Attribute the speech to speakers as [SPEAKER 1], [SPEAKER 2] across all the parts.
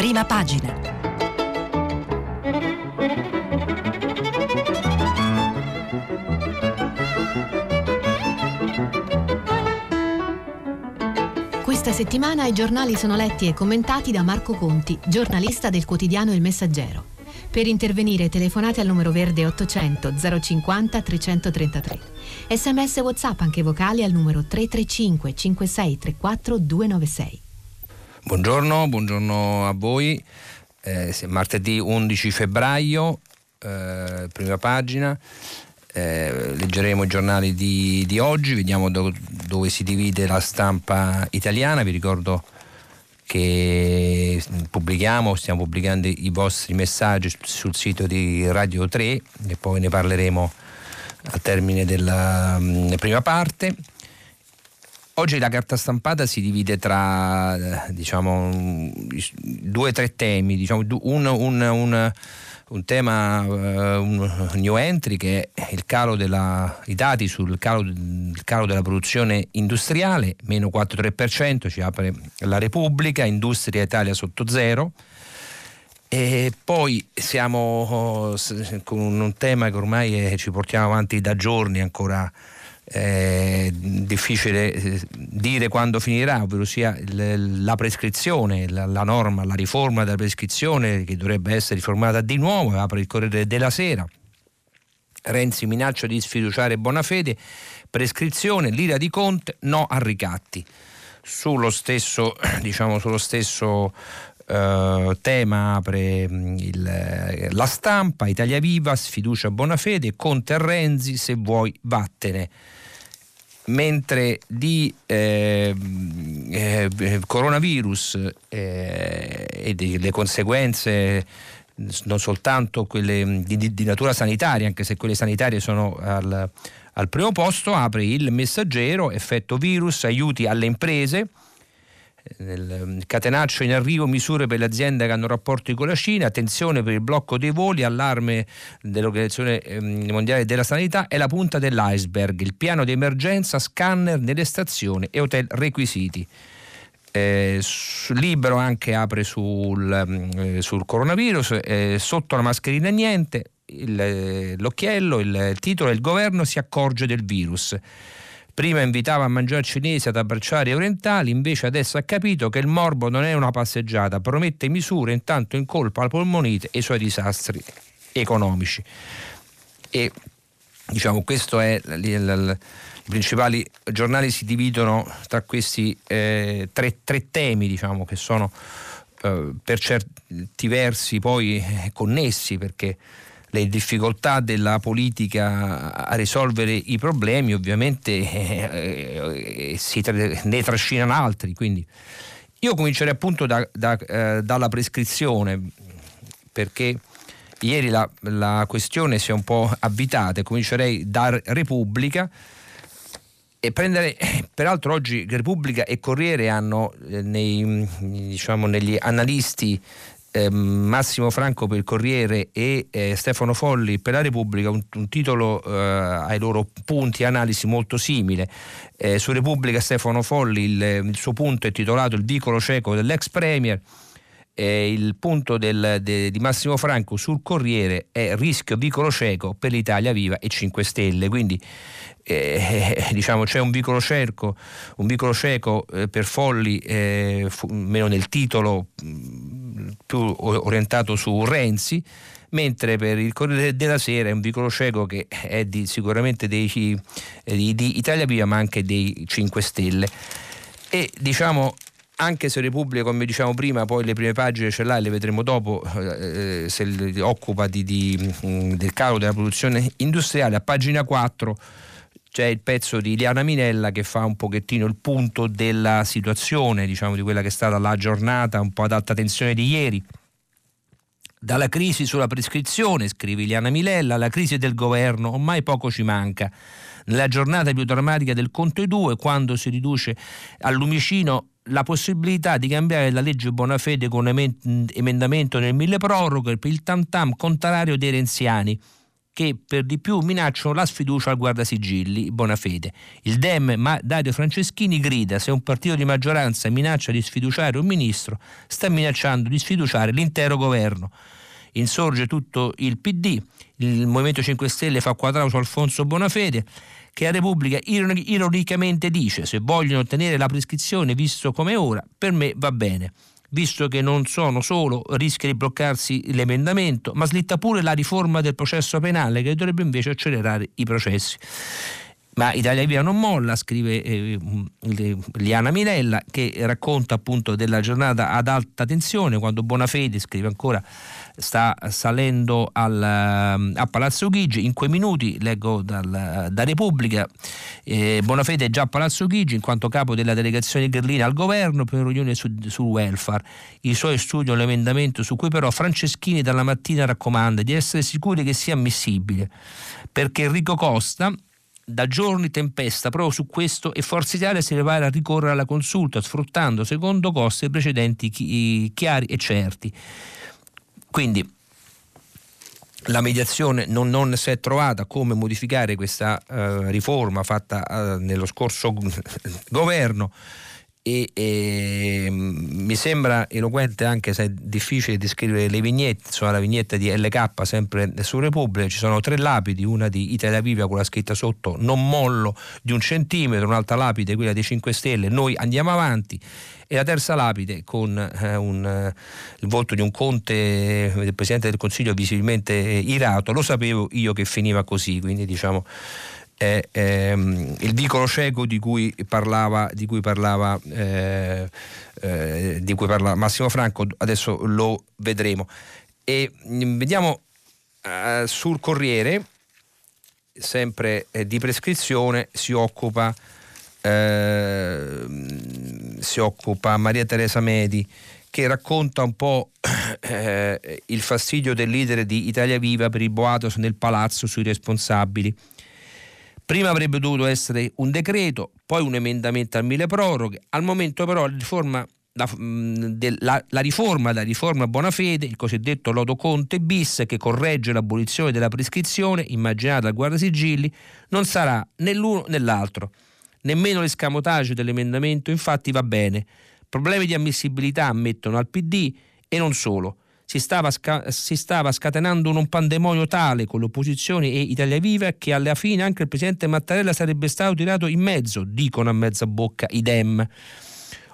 [SPEAKER 1] Prima pagina. Questa settimana i giornali sono letti e commentati da Marco Conti, giornalista del quotidiano Il Messaggero. Per intervenire telefonate al numero verde 800 050 333. Sms WhatsApp anche vocali al numero 335 5634 296.
[SPEAKER 2] Buongiorno, buongiorno a voi. Eh, martedì 11 febbraio, eh, prima pagina. Eh, leggeremo i giornali di, di oggi, vediamo do, dove si divide la stampa italiana. Vi ricordo che pubblichiamo, stiamo pubblicando i vostri messaggi sul sito di Radio 3 e poi ne parleremo al termine della mh, prima parte. Oggi la carta stampata si divide tra diciamo, due o tre temi, diciamo, un, un, un un tema, uh, un new entry che è il calo della, i dati sul calo, calo, della produzione industriale, meno 4,3%, ci apre la Repubblica, Industria Italia sotto zero. E poi siamo oh, con un tema che ormai ci portiamo avanti da giorni ancora è difficile eh, dire quando finirà, ovvero sia la prescrizione, la, la, norma, la riforma della prescrizione che dovrebbe essere riformata di nuovo, apre il Corriere della Sera. Renzi minaccia di sfiduciare Bonafede, prescrizione, l'ira di Conte, no a ricatti. Sullo stesso, diciamo, sullo stesso Uh, tema apre mm, il, la stampa, Italia Viva, sfiducia Bonafede, Conte e Renzi, se vuoi vattene mentre di eh, eh, coronavirus eh, e delle conseguenze non soltanto quelle di, di, natura sanitaria, anche se quelle sanitarie sono al, al primo posto, apre il messaggero, effetto virus, aiuti alle imprese, nel mm, catenaccio in arrivo misure per le aziende che hanno rapporti con la Cina, attenzione per il blocco dei voli, allarme dell'Organizzazione ehm, Mondiale della Sanità è la punta dell'iceberg, il piano di emergenza, scanner nelle stazioni e hotel requisiti. Eh, libero anche apre sul, mm, eh, sul coronavirus, eh, sotto la mascherina niente, il, eh, l'occhiello, il titolo, il governo si accorge del virus. Prima invitava a mangiare cinese ad abbracciare orientali, invece adesso ha capito che il morbo non è una passeggiata, promette misure intanto in colpa alla polmonite e i suoi disastri economici. E diciamo questo è il, i principali giornali si dividono tra questi eh, tre, tre, temi diciamo, che sono eh, per certi versi poi eh, connessi perché le difficoltà della politica a risolvere i problemi ovviamente eh, eh, ne trascinano altri. Quindi io comincerei appunto da, da, eh, dalla prescrizione perché ieri la, la, questione si è un po' avvitata, comincerei da Repubblica e prendere, peraltro oggi Repubblica e Corriere hanno eh, nei, diciamo, negli analisti Massimo Franco per il Corriere e eh, Stefano Folli per la Repubblica un, un titolo eh, ai loro punti analisi molto simile. Eh, su Repubblica Stefano Folli il, il, suo punto è titolato Il vicolo cieco dell'ex Premier. il punto del, de, di Massimo Franco sul Corriere è rischio vicolo cieco per l'Italia Viva e 5 Stelle. Quindi eh, diciamo, c'è un vicolo, cerco, un vicolo cieco eh, per Folli, eh, fu, meno nel titolo mh, più orientato su Renzi, mentre per il Corriere della Sera è un vicolo cieco che è di, sicuramente dei, di, di Italia Viva ma anche dei 5 Stelle. E diciamo anche se Repubblica, come diciamo prima, poi le prime pagine ce l'ha e le vedremo dopo, eh, se occupa di, di, del calo della produzione industriale, a pagina 4 c'è il pezzo di Iliana Minella che fa un pochettino il punto della situazione, diciamo di quella che è stata la giornata un po' ad alta tensione di ieri. Dalla crisi sulla prescrizione, scrive Iliana Minella, alla crisi del governo, ormai poco ci manca. Nella giornata più drammatica del Conte 2, quando si riduce al lumicino la possibilità di cambiare la legge Bonafede con emendamento nel mille proroghe il tam tam contrario dei renziani che per di più minacciano la sfiducia al guardasigilli Bonafede. Il Dem Dario Franceschini grida se un partito di maggioranza minaccia di sfiduciare un ministro, sta minacciando di sfiduciare l'intero governo. Insorge tutto il PD, il Movimento 5 Stelle fa quadrato su Alfonso Bonafede che a Repubblica ironicamente dice se vogliono ottenere la prescrizione visto come ora, per me va bene visto che non sono solo rischia di bloccarsi l'emendamento, ma slitta pure la riforma del processo penale che dovrebbe invece accelerare i processi. Ma Italia Via non molla, scrive eh, Liana Minella, che racconta appunto della giornata ad alta tensione, quando Bonafede, scrive ancora, sta salendo al, a Palazzo Chigi. In quei minuti, leggo dal, da Repubblica, eh, Bonafede è già a Palazzo Chigi in quanto capo della delegazione Gherlina al governo per riunione sul, sul welfare. I suoi studiano l'emendamento su cui però Franceschini dalla mattina raccomanda di essere sicuri che sia ammissibile, perché Enrico Costa da giorni tempesta proprio su questo e Forza Italia si prepara a ricorrere alla consulta sfruttando secondo costi precedenti chiari e certi. Quindi la mediazione non, non, si è trovata come modificare questa uh, riforma fatta uh, nello scorso governo e, e, mi sembra eloquente anche se è difficile descrivere le vignette, insomma la vignetta di LK sempre su Repubblica, ci sono tre lapidi, una di Italia Viva con la scritta sotto non mollo di un centimetro, un'altra lapide quella dei 5 Stelle, noi andiamo avanti. E la terza lapide con eh, un, eh, il volto di un conte del Presidente del Consiglio visibilmente irato, lo sapevo io che finiva così, quindi diciamo è, è il vicolo cieco di cui parlava, di cui parlava, eh, eh, di cui parla Massimo Franco, adesso lo vedremo. E mm, vediamo eh, sul Corriere, sempre eh, di prescrizione, si occupa, ehm, si occupa Maria Teresa Medi che racconta un po' eh, il fastidio del leader di Italia Viva per il boato nel palazzo sui responsabili. Prima avrebbe dovuto essere un decreto, poi un emendamento al mille proroghe. Al momento però la riforma, la, la, la riforma la riforma Bonafede, il cosiddetto Lodo Conte bis, che corregge l'abolizione della prescrizione immaginata al guardasigilli, non sarà né l'uno né l'altro. Nemmeno l'escamotage dell'emendamento infatti va bene. Problemi di ammissibilità ammettono al PD e non solo si stava, sca- si stava scatenando un pandemonio tale con l'opposizione e Italia Viva che alla fine anche il presidente Mattarella sarebbe stato tirato in mezzo, dicono a mezza bocca i Dem.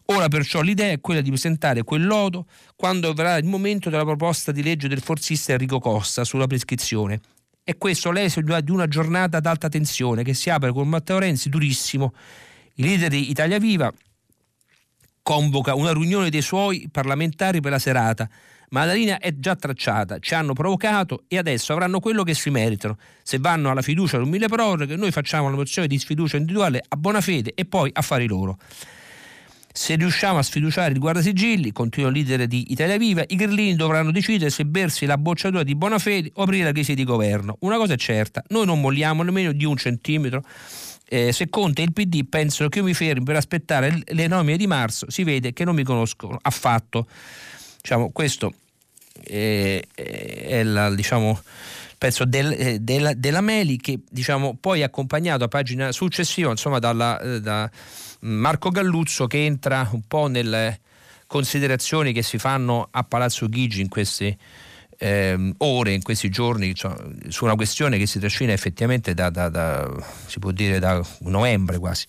[SPEAKER 2] Ora perciò l'idea è quella di presentare quel lodo quando verrà il momento della proposta di legge del forzista Enrico Costa sulla prescrizione. E questo l'esito di una giornata ad alta tensione che si apre con Matteo Renzi durissimo. Il leader di Italia Viva convoca una riunione dei suoi parlamentari per la serata ma la linea è già tracciata, ci hanno provocato e adesso avranno quello che si meritano. Se vanno alla fiducia con mille proroghe, noi facciamo una mozione di sfiducia individuale a buona fede e poi affari loro. Se riusciamo a sfiduciare il guardasigilli, continua il leader di Italia Viva, i grillini dovranno decidere se bersi la bocciatura di buona fede o aprire la crisi di governo. Una cosa è certa, noi non molliamo nemmeno di un centimetro. Eh, se Conte e il PD pensano che io mi fermi per aspettare le nomine di marzo, si vede che non mi conoscono affatto. Diciamo, questo è, è la, diciamo, pezzo del, eh, della, della, Meli che diciamo, poi è accompagnato a pagina successiva insomma, dalla, eh, da Marco Galluzzo che entra un po' nelle considerazioni che si fanno a Palazzo Chigi in queste eh, ore, in questi giorni, cioè, su una questione che si trascina effettivamente da, da, da, si può dire da novembre quasi.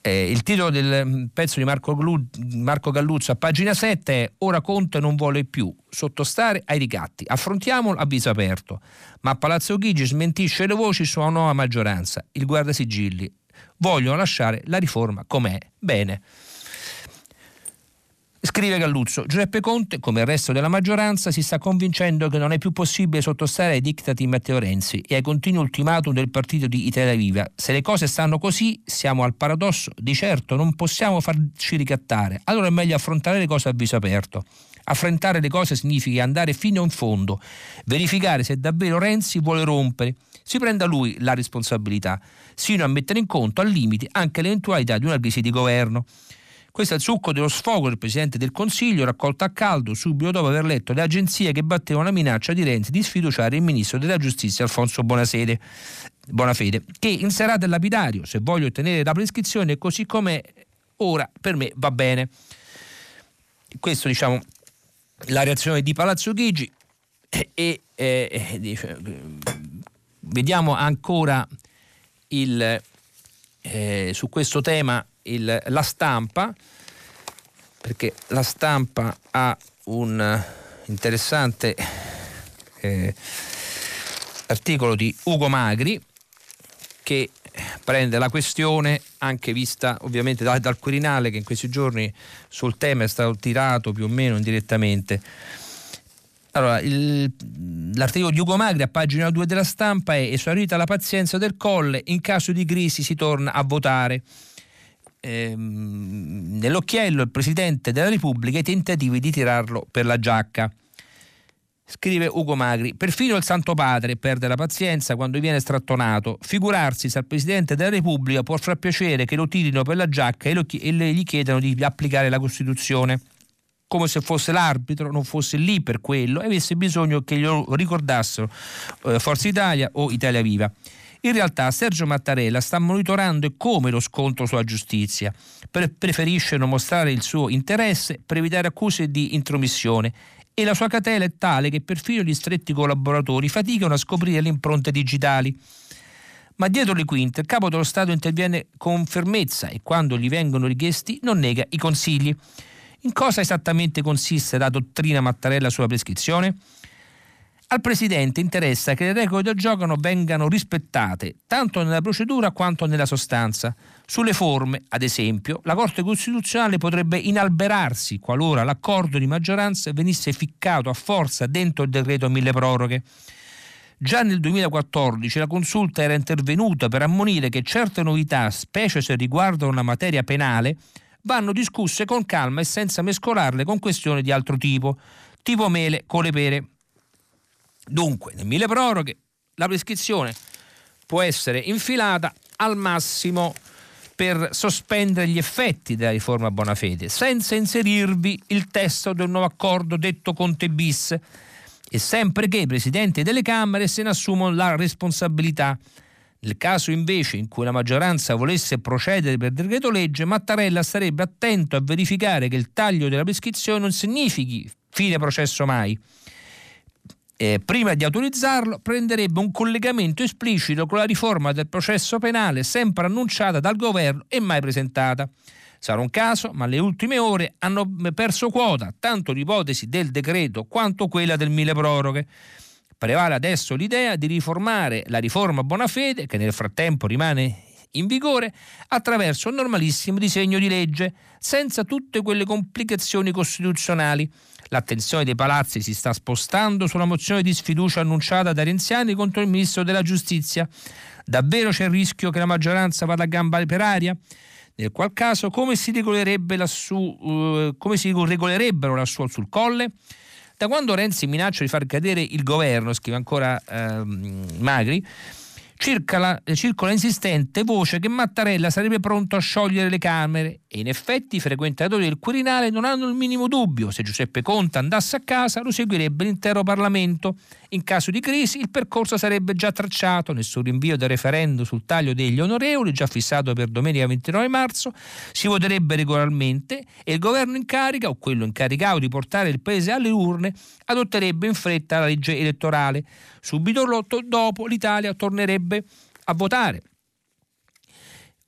[SPEAKER 2] Eh, il titolo del mm, pezzo di Marco, Glu, Marco Galluzzo a pagina 7 è Ora Conte non vuole più sottostare ai ricatti. Affrontiamolo a viso aperto. Ma Palazzo Chigi smentisce le voci su una nuova maggioranza. Il guardasigilli vogliono lasciare la riforma com'è. Bene. Scrive Galluzzo, Giuseppe Conte, come il resto della maggioranza, si sta convincendo che non è più possibile sottostare ai diktat di Matteo Renzi e ai continui ultimatum del partito di Italia Viva. Se le cose stanno così, siamo al paradosso, di certo non possiamo farci ricattare, allora è meglio affrontare le cose a viso aperto. Affrontare le cose significa andare fino in fondo, verificare se davvero Renzi vuole rompere. Si prenda lui la responsabilità, sino a mettere in conto al limite anche l'eventualità di una crisi di governo. Questo è il succo dello sfogo del Presidente del Consiglio raccolto a caldo subito dopo aver letto le agenzie che battevano la minaccia di Renzi di sfiduciare il Ministro della Giustizia Alfonso Bonasede, Bonafede, che in serata è lapidario, se voglio ottenere la prescrizione così com'è ora per me va bene. Questo diciamo la reazione di Palazzo Chigi e, eh, vediamo ancora il, eh, su questo tema il, la stampa, perché la stampa ha un interessante eh, articolo di Ugo Magri che prende la questione anche vista ovviamente dal, dal Quirinale che in questi giorni sul tema è stato tirato più o meno indirettamente. Allora, il, l'articolo di Ugo Magri a pagina 2 della stampa è esaurita la pazienza del Colle, in caso di crisi si torna a votare ehm, nell'occhiello il Presidente della Repubblica i tentativi di tirarlo per la giacca. Scrive Ugo Magri, perfino il Santo Padre perde la pazienza quando viene strattonato. Figurarsi se al Presidente della Repubblica può far piacere che lo tirino per la giacca e, lo, e gli chiedano di applicare la Costituzione. Come se fosse l'arbitro, non fosse lì per quello e avesse bisogno che glielo ricordassero eh, Forza Italia o Italia Viva. In realtà Sergio Mattarella sta monitorando e come lo scontro sulla giustizia. preferisce non mostrare il suo interesse per evitare accuse di intromissione e la sua catela è tale che perfino gli stretti collaboratori faticano a scoprire le impronte digitali. Ma dietro le quinte il capo dello Stato interviene con fermezza e quando gli vengono richiesti non nega i consigli. In cosa esattamente consiste la dottrina Mattarella sulla prescrizione? Al Presidente interessa che le regole del gioco vengano rispettate tanto nella procedura quanto nella sostanza. Sulle forme, ad esempio, la Corte Costituzionale potrebbe inalberarsi qualora l'accordo di maggioranza venisse ficcato a forza dentro il decreto mille proroghe. Già nel 2014 la consulta era intervenuta per ammonire che certe novità, specie se riguardano una materia penale, vanno discusse con calma e senza mescolarle con questioni di altro tipo, tipo mele con le pere. Dunque, nel mille proroghe la prescrizione può essere infilata al massimo per sospendere gli effetti della riforma Bonafede, senza inserirvi il testo del nuovo accordo detto Conte bis, e sempre che i presidenti delle Camere se ne assumono la responsabilità. Nel caso invece in cui la maggioranza volesse procedere per decreto legge, Mattarella sarebbe attento a verificare che il taglio della prescrizione non significhi fine processo mai eh, prima di autorizzarlo, prenderebbe un collegamento esplicito con la riforma del processo penale sempre annunciata dal governo e mai presentata. Sarà un caso, ma le ultime ore hanno perso quota, tanto l'ipotesi del decreto quanto quella del mille proroghe. Prevale adesso l'idea di riformare la riforma Bonafede, che nel frattempo rimane in vigore, attraverso un normalissimo disegno di legge, senza tutte quelle complicazioni costituzionali L'attenzione dei palazzi si sta spostando sulla mozione di sfiducia annunciata da Renziani contro il ministro della giustizia. Davvero c'è il rischio che la maggioranza vada a gamba per aria? Nel qual caso come si, lassù, uh, come si regolerebbero lassù sul colle? Da quando Renzi minaccia di far cadere il governo, scrive ancora uh, Magri, circola, circola insistente voce che Mattarella sarebbe pronto a sciogliere le Camere e in effetti i frequentatori del Quirinale non hanno il minimo dubbio. Se Giuseppe Conte andasse a casa lo seguirebbe l'intero Parlamento. In caso di crisi il percorso sarebbe già tracciato, nessun rinvio del referendum sul taglio degli onorevoli, già fissato per domenica 29 marzo, si voterebbe regolarmente e il governo in carica o quello incaricato di portare il paese alle urne adotterebbe in fretta la legge elettorale. Subito dopo l'Italia tornerebbe a votare.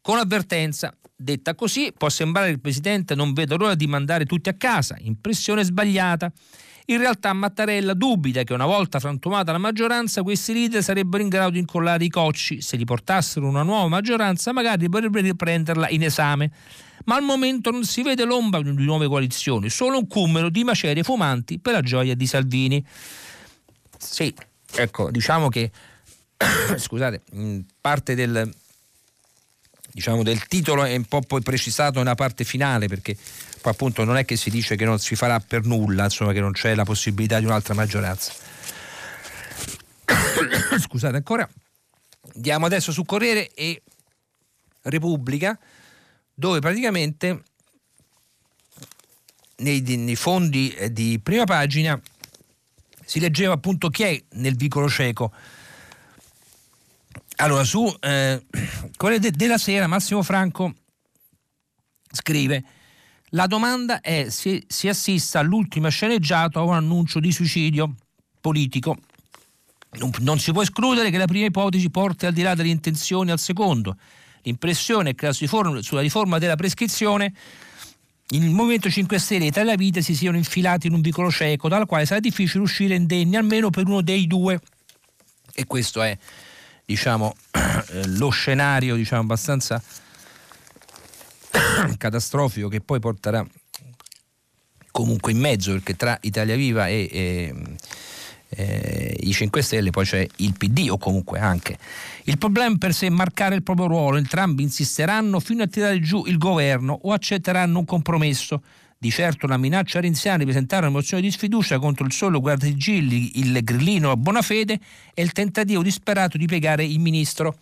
[SPEAKER 2] Con avvertenza, detta così, può sembrare che il Presidente non veda l'ora di mandare tutti a casa, impressione sbagliata. In realtà Mattarella dubita che una volta frantumata la maggioranza questi leader sarebbero in grado di incollare i cocci. Se li portassero una nuova maggioranza magari potrebbero riprenderla in esame. Ma al momento non si vede l'ombra di nuove coalizioni, solo un cumero di macerie fumanti per la gioia di Salvini. Sì, ecco, diciamo che scusate, parte del, diciamo, del titolo è un po' poi precisato nella parte finale perché poi appunto non è che si dice che non si farà per nulla, insomma che non c'è la possibilità di un'altra maggioranza. Scusate ancora. Andiamo adesso su Corriere e Repubblica dove praticamente nei, nei fondi eh, di prima pagina si leggeva appunto chi è nel vicolo cieco. Allora, su eh, Corriere della Sera Massimo Franco scrive la domanda è se si assista all'ultima sceneggiata o a un annuncio di suicidio politico. Non, non, si può escludere che la prima ipotesi porti al di là delle intenzioni al secondo. L'impressione è che sulla riforma della prescrizione il Movimento 5 Stelle e Italia Vita si siano infilati in un vicolo cieco dal quale sarà difficile uscire indenni almeno per uno dei due. E questo è diciamo, lo scenario diciamo, abbastanza catastrofico che poi porterà comunque in mezzo perché tra Italia Viva e, e eh, i 5 Stelle poi c'è il PD o comunque anche. Il problema per sé è marcare il proprio ruolo, entrambi insisteranno fino a tirare giù il governo o accetteranno un compromesso. Di certo la minaccia a Renziani di presentare una mozione di sfiducia contro il solo guardasigilli, il grillino a buona fede e il tentativo disperato di piegare il ministro.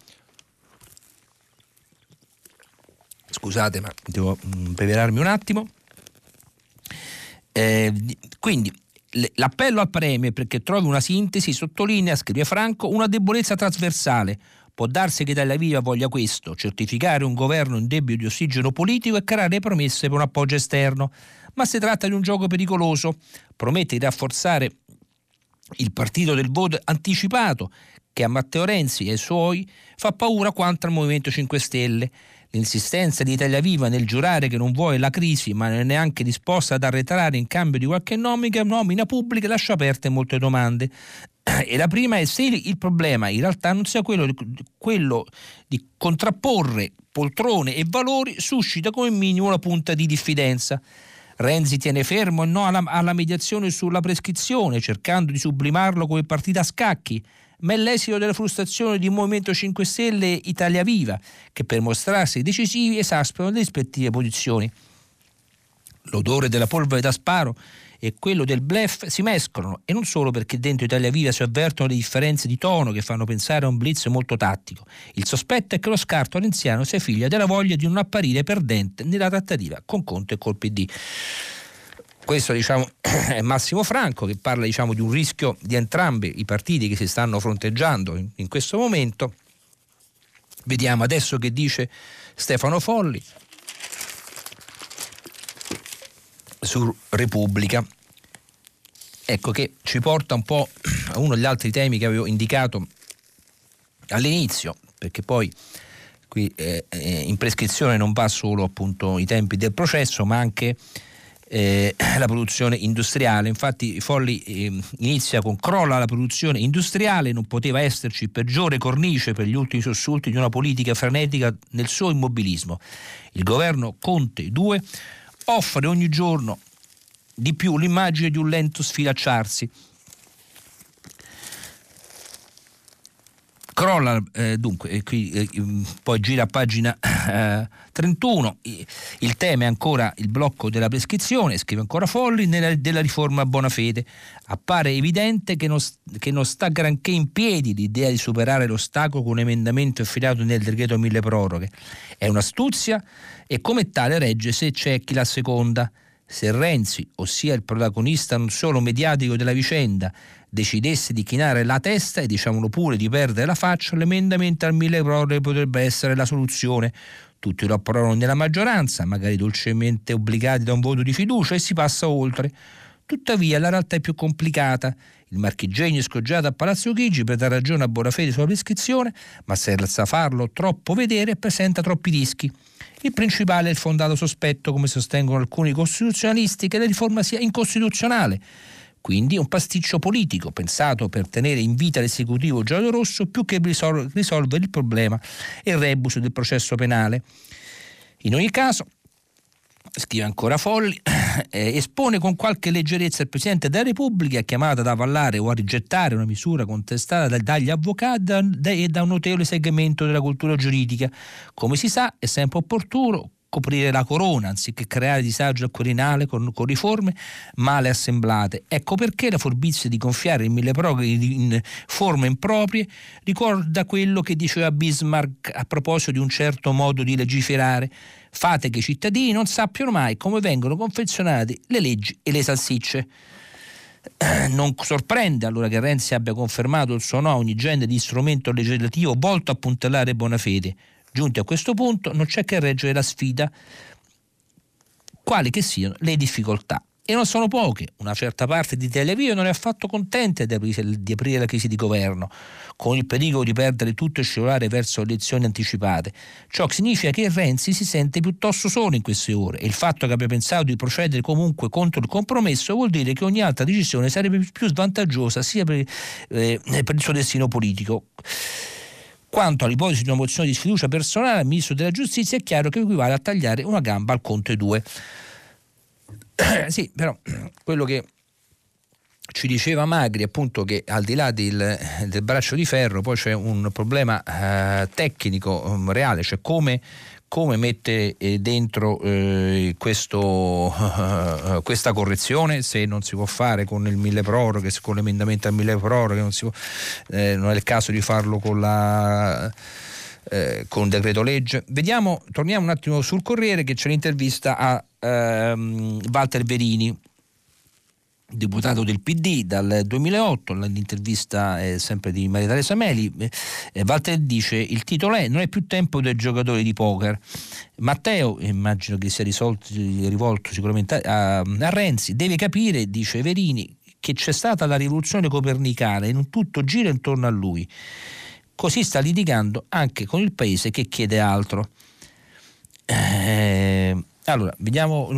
[SPEAKER 2] Scusate, ma devo beverarmi mm, un attimo. Eh, quindi L'appello al Premier perché trovi una sintesi sottolinea, scrive Franco, una debolezza trasversale. Può darsi che Italia Viva voglia questo, certificare un governo in debito di ossigeno politico e creare promesse per un appoggio esterno. Ma si tratta di un gioco pericoloso. Promette di rafforzare il partito del voto anticipato che a Matteo Renzi e ai suoi fa paura quanto al Movimento 5 Stelle L'insistenza di Italia Viva nel giurare che non vuole la crisi ma non è neanche disposta ad arretrare in cambio di qualche nomina, nomina pubblica lascia aperte molte domande. E la prima è se il problema in realtà non sia quello quello di contrapporre poltrone e valori, suscita come minimo la punta di diffidenza. Renzi tiene fermo il no alla, alla mediazione sulla prescrizione, cercando di sublimarlo come partita a scacchi ma è l'esito della frustrazione di Movimento 5 Stelle Italia Viva, che per mostrarsi decisivi esasperano le rispettive posizioni. L'odore della polvere da sparo e quello del blef si mescolano e non solo perché dentro Italia Viva si avvertono le differenze di tono che fanno pensare a un blitz molto tattico. Il sospetto è che lo scarto renziano sia figlio della voglia di non apparire perdente nella trattativa con Conte e col PD questo diciamo, è Massimo Franco che parla diciamo, di un rischio di entrambi i partiti che si stanno fronteggiando in, in questo momento. Vediamo adesso che dice Stefano Folli su Repubblica. Ecco che ci porta un po' a uno degli altri temi che avevo indicato all'inizio, perché poi qui eh, in prescrizione non va solo appunto i tempi del processo, ma anche eh, la produzione industriale. Infatti Folli eh, inizia con crolla la produzione industriale, non poteva esserci peggiore cornice per gli ultimi sussulti di una politica frenetica nel suo immobilismo. Il governo Conte 2 offre ogni giorno di più l'immagine di un lento sfilacciarsi crolla eh, dunque, qui eh, poi gira a pagina eh, 31, il tema è ancora il blocco della prescrizione, scrive ancora Folli, nella, della riforma a buona fede. Appare evidente che non, che non sta granché in piedi l'idea di superare l'ostacolo con un emendamento affidato nel decreto mille proroghe. È un'astuzia e come tale regge se c'è chi la seconda. Se Renzi, ossia il protagonista non solo mediatico della vicenda, decidesse di chinare la testa e diciamolo pure di perdere la faccia, l'emendamento al mille proroghe potrebbe essere la soluzione. Tutti lo approvano nella maggioranza, magari dolcemente obbligati da un voto di fiducia e si passa oltre. Tuttavia la realtà è più complicata. Il marchigegno è scoggiato a Palazzo Chigi per dare ragione a buona fede sulla prescrizione, ma senza farlo troppo vedere presenta troppi rischi. Il principale è il fondato sospetto, come sostengono alcuni costituzionalisti, che la riforma sia incostituzionale quindi un pasticcio politico pensato per tenere in vita l'esecutivo giallo-rosso più che risol- risolvere il problema e il rebus del processo penale. In ogni caso, scrive ancora Folli, eh, espone con qualche leggerezza il Presidente della Repubblica chiamato ad avallare o a rigettare una misura contestata dagli avvocati e da un notevole segmento della cultura giuridica. Come si sa, è sempre opportuno coprire la corona anziché creare disagio al Quirinale con, con, riforme male assemblate. Ecco perché la furbizia di gonfiare in mille proroghe in forme improprie ricorda quello che diceva Bismarck a proposito di un certo modo di legiferare. Fate che i cittadini non sappiano mai come vengono confezionate le leggi e le salsicce. Non sorprende allora che Renzi abbia confermato il suo no a ogni genere di strumento legislativo volto a puntellare buona fede. Giunti a questo punto non c'è che reggere la sfida, quali che siano le difficoltà. E non sono poche. Una certa parte di Televio non è affatto contenta di aprire, di aprire, la crisi di governo, con il pericolo di perdere tutto e scivolare verso elezioni anticipate. Ciò significa che Renzi si sente piuttosto solo in queste ore e il fatto che abbia pensato di procedere comunque contro il compromesso vuol dire che ogni altra decisione sarebbe più svantaggiosa sia per, eh, per il suo destino politico. Quanto all'ipotesi di una mozione di sfiducia personale al Ministro della Giustizia è chiaro che equivale a tagliare una gamba al Conte 2. sì, però quello che ci diceva Magri appunto che al di là del, del braccio di ferro poi c'è un problema eh, tecnico um, reale, cioè come, come mette eh, dentro eh, questo, questa correzione se non si può fare con il mille proroghe, con l'emendamento al mille proroghe, non, può, eh, non è il caso di farlo con la eh, con decreto legge. Vediamo, torniamo un attimo sul Corriere che c'è l'intervista a ehm, Walter Verini, deputato del PD dal 2008, l'intervista è sempre di Maria Teresa Meli, eh, Walter dice il titolo è non è più tempo del giocatore di poker. Matteo, immagino che sia risolto, rivolto sicuramente a, a Renzi, deve capire, dice Verini, che c'è stata la rivoluzione copernicana e tutto gira intorno a lui. Così sta litigando anche con il paese che chiede altro. Eh, allora, vediamo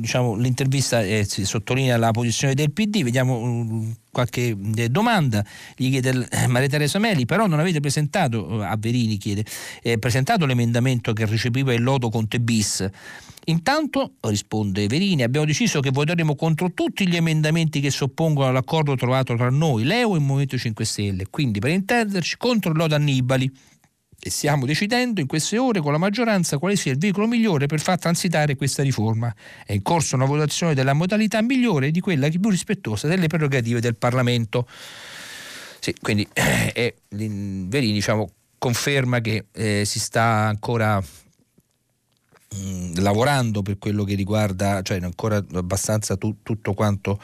[SPEAKER 2] diciamo, l'intervista eh, sottolinea la posizione del PD, vediamo um, qualche eh, domanda, gli chiede eh, Maria Teresa Meli, però non avete presentato, a Verini chiede, eh, presentato l'emendamento che recepiva il lodo Conte bis. Intanto, risponde Verini, abbiamo deciso che voteremo contro tutti gli emendamenti che si oppongono all'accordo trovato tra noi, Leo e il Movimento 5 Stelle, quindi per intenderci contro il lodo Annibali. E stiamo decidendo in queste ore con la maggioranza quale sia il veicolo migliore per far transitare questa riforma. È in corso una votazione della modalità migliore di quella più rispettosa delle prerogative del Parlamento. Sì, quindi eh, Verini diciamo, conferma che eh, si sta ancora Mm, lavorando per quello che riguarda, cioè ancora abbastanza tu, tutto quanto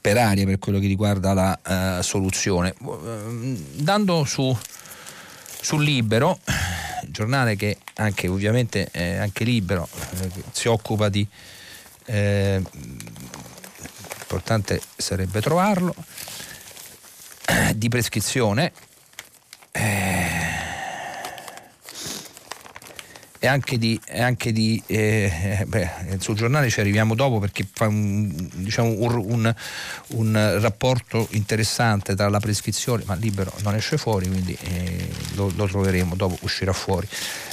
[SPEAKER 2] per aria per quello che riguarda la uh, soluzione. Uh, dando su, sul libero, giornale che anche ovviamente è anche libero, eh, si occupa di... Eh, importante sarebbe trovarlo, di prescrizione. Eh, e anche di, e anche di eh, beh, sul giornale ci arriviamo dopo perché fa un, diciamo, un, un, un, rapporto interessante tra la prescrizione, ma libero non esce fuori, quindi eh, lo, lo, troveremo, dopo uscirà fuori.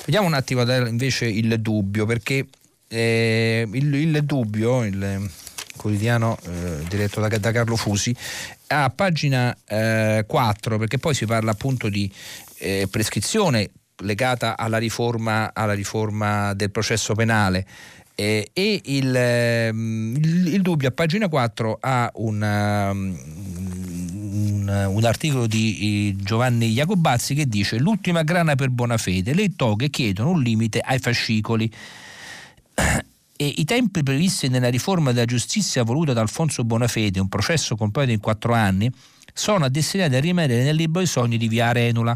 [SPEAKER 2] Vediamo un attimo invece il dubbio, perché eh, il, il, dubbio, il quotidiano eh, diretto da, da, Carlo Fusi, a pagina 4, eh, perché poi si parla appunto di eh, prescrizione legata alla riforma, alla riforma del processo penale. Eh, e il, ehm, il, il, dubbio a pagina 4 ha una, um, un, un, articolo di Giovanni Jacobazzi che dice l'ultima grana per buona fede, le toghe chiedono un limite ai fascicoli. E I tempi previsti nella riforma della giustizia voluta da Alfonso Bonafede, un processo completo in quattro anni, sono destinati a rimanere nel libro dei sogni di via Arenula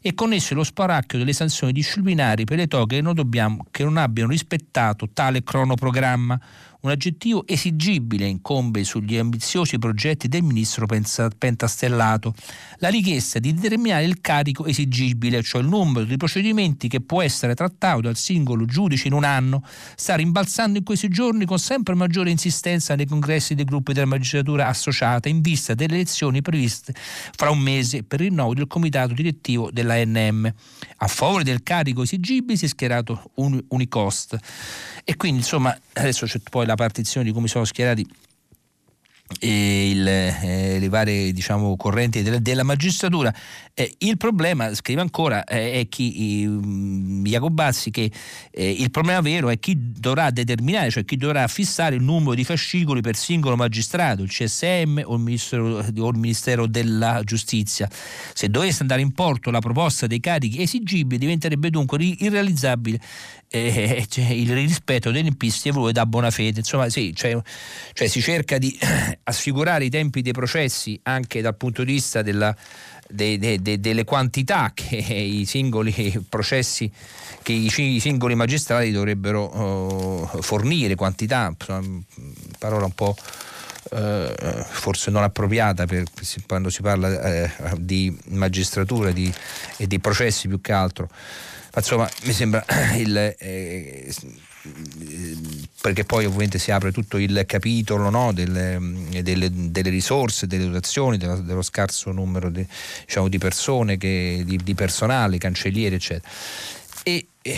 [SPEAKER 2] e connesso lo sparacchio delle sanzioni disciplinari per le toghe che non, dobbiamo, che non abbiano rispettato tale cronoprogramma un aggettivo esigibile incombe sugli ambiziosi progetti del ministro Pentastellato, la richiesta di determinare il carico esigibile, cioè il numero di procedimenti che può essere trattato dal singolo giudice in un anno, sta rimbalzando in questi giorni con sempre maggiore insistenza nei congressi dei gruppi della magistratura associata in vista delle elezioni previste fra un mese per il rinnovo del comitato direttivo dell'ANM. A favore del carico esigibile si è schierato Unicost e quindi insomma adesso c'è poi la partizione di come sono schierati il, eh, le varie diciamo, correnti della, della magistratura. Eh, il problema, scrive ancora, eh, è chi, eh, Jacobazzi, che eh, il problema vero è chi dovrà determinare, cioè chi dovrà fissare il numero di fascicoli per singolo magistrato, il CSM o il, Ministero, o il Ministero della Giustizia. Se dovesse andare in porto la proposta dei carichi esigibili diventerebbe dunque irrealizzabile eh, cioè, il rispetto dei tempisti evolue da buona fede. Insomma, sì, cioè, cioè si cerca di assicurare i tempi dei processi anche dal punto di vista della, de, de, de, delle quantità che i singoli processi, che i, i singoli magistrati dovrebbero uh, fornire, quantità, parola un po'. Uh, forse non appropriata per, quando si parla uh, di magistratura di, e di processi più che altro insomma mi sembra il, eh, perché poi ovviamente si apre tutto il capitolo no, delle, delle, delle, risorse, delle dotazioni, dello, dello scarso numero di, diciamo, di persone, che, di, di, personale, cancellieri eccetera. E eh,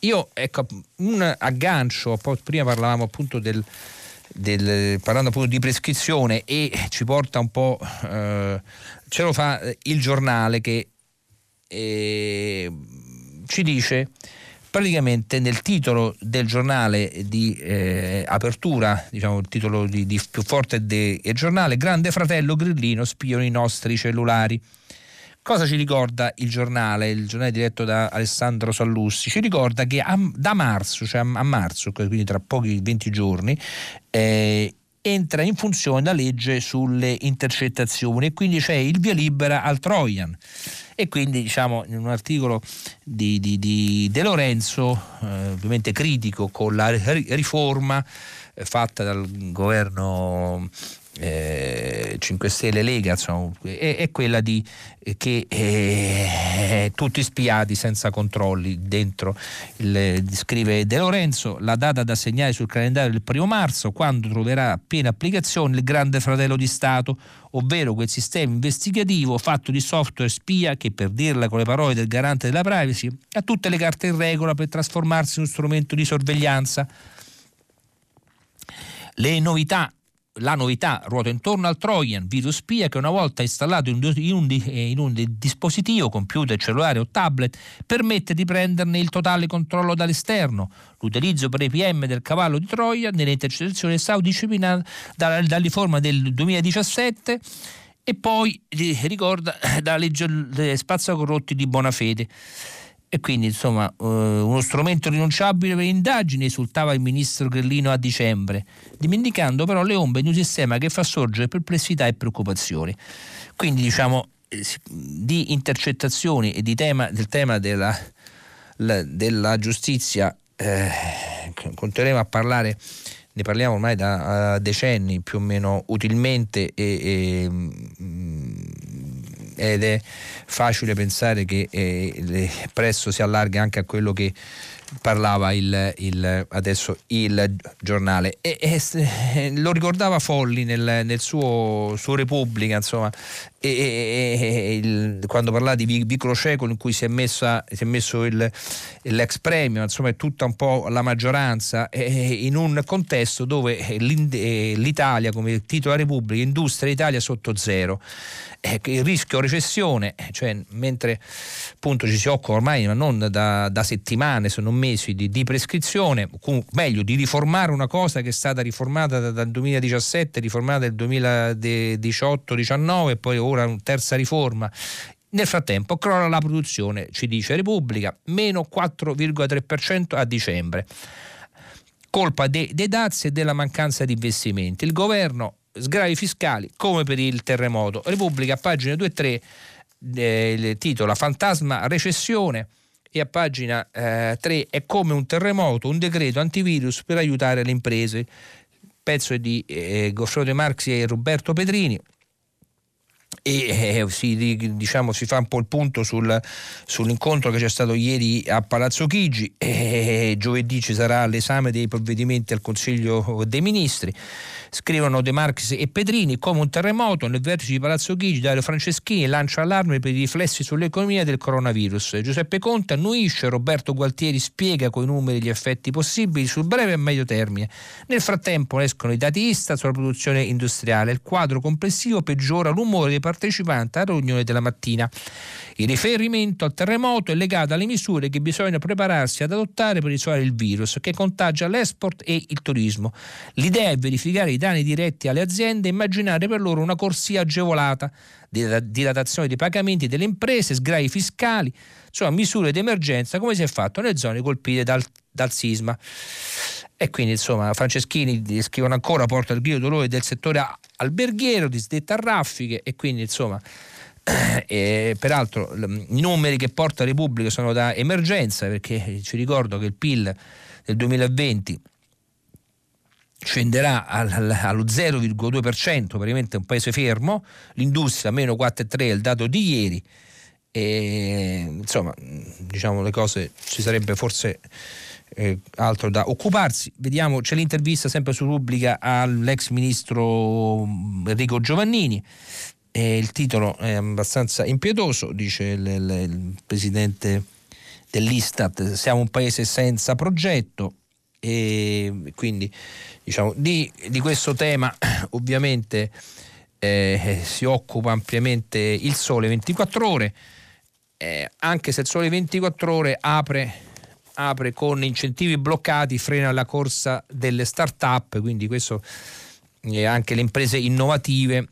[SPEAKER 2] io ecco un aggancio, prima parlavamo appunto del, del, parlando appunto di prescrizione e ci porta un po', eh, ce lo fa il giornale che eh, ci dice praticamente nel titolo del giornale di eh, apertura, diciamo il titolo di, di più forte del giornale, Grande Fratello Grillino spiano i nostri cellulari. Cosa ci ricorda il giornale, il giornale diretto da Alessandro Sallussi? Ci ricorda che a, da marzo, cioè a, marzo, quindi tra pochi 20 giorni, eh, entra in funzione la legge sulle intercettazioni e quindi c'è il via libera al Trojan. E quindi diciamo in un articolo di, di, di De Lorenzo eh, ovviamente critico con la riforma eh, fatta dal governo eh, 5 Stelle Lega insomma, è, è, quella di eh, che eh, tutti spiati senza controlli dentro il, scrive De Lorenzo la data da segnare sul calendario del primo marzo quando troverà piena applicazione il grande fratello di Stato ovvero quel sistema investigativo fatto di software spia che per dirla con le parole del garante della privacy ha tutte le carte in regola per trasformarsi in uno strumento di sorveglianza. Le novità la novità ruota intorno al Trojan, virus spia che una volta installato in un, in, un, un, dispositivo, computer, cellulare o tablet, permette di prenderne il totale controllo dall'esterno. L'utilizzo per i PM del cavallo di Troia nelle intercettazioni è stato disciplinato dalla, dalla riforma del 2017 e poi eh, ricorda dalla legge spazzacorrotti di buona fede e quindi insomma eh, uno strumento rinunciabile per indagini esultava il ministro Grillino a dicembre, dimenticando però le ombre di un sistema che fa sorgere perplessità e preoccupazioni. Quindi diciamo eh, di intercettazioni e di tema, del tema della, la, della giustizia eh, continueremo a parlare ne parliamo ormai da uh, decenni più o meno utilmente e, e, mm, ed è facile pensare che eh, presto si allarga anche a quello che parlava il, il, adesso il giornale. E, e, lo ricordava Folli nel, nel suo, suo, Repubblica insomma e, e il, quando parlava di Vicrocecolo in cui si è, messa, si è messo il, l'ex premio insomma è tutta un po' la maggioranza in un contesto dove l'Italia come titolo della Repubblica industria Italia sotto zero. Eh, il rischio recessione, eh, cioè mentre appunto ci si occupa ormai ma non da, da settimane, se non mesi di, di prescrizione, o meglio di riformare una cosa che è stata riformata dal 2017, riformata nel 2018-19 e poi ora una terza riforma. Nel frattempo crolla la produzione, ci dice Repubblica, meno 4,3% a dicembre colpa dei, dei dazi e della mancanza di investimenti. Il governo sgravi fiscali come per il terremoto. Repubblica, pagina 2 e 3, eh, il titolo Fantasma recessione e a pagina eh, 3 è come un terremoto, un decreto antivirus per aiutare le imprese. Pezzo di eh, Goffredo Marxi e Roberto Pedrini e eh, si, diciamo, si, fa un po' il punto sul, sull'incontro che c'è stato ieri a Palazzo Chigi. E giovedì ci sarà l'esame dei provvedimenti al Consiglio dei Ministri Scrivono De Marchis e Pedrini come un terremoto nel vertice di Palazzo Chigi Dario Franceschini lancia allarme per i riflessi sull'economia del coronavirus. Giuseppe Conte annuisce, Roberto Gualtieri spiega con i numeri gli effetti possibili sul breve e medio termine. Nel frattempo escono i dati Istat sulla produzione industriale. Il quadro complessivo peggiora l'umore dei partecipanti alla riunione della mattina. Il riferimento al terremoto è legato alle misure che bisogna prepararsi ad adottare per risolvere il virus che contagia l'export e il turismo. L'idea è verificare i danni diretti alle aziende e immaginare per loro una corsia agevolata, dilatazione dei pagamenti delle imprese, sgravi fiscali, insomma misure di emergenza come si è fatto nelle zone colpite dal, dal sisma. E quindi insomma Franceschini scrivono ancora porta il grido dolore del settore alberghiero, disdetta a raffiche e quindi insomma e, peraltro i numeri che porta Repubblica sono da emergenza perché ci ricordo che il PIL del 2020 scenderà allo 0,2%, praticamente un paese fermo, l'industria meno 4,3 è il dato di ieri e insomma diciamo le cose ci sarebbe forse eh, altro da occuparsi. Vediamo, c'è l'intervista sempre su Repubblica all'ex ministro Enrico Giovannini e il titolo è abbastanza impietoso, dice il, il, il presidente dell'Istat, siamo un paese senza progetto e quindi diciamo, di, di questo tema ovviamente eh, si occupa ampiamente il Sole 24 ore, eh, anche se il Sole 24 ore apre, apre con incentivi bloccati, frena la corsa delle start-up, quindi questo eh, anche le imprese innovative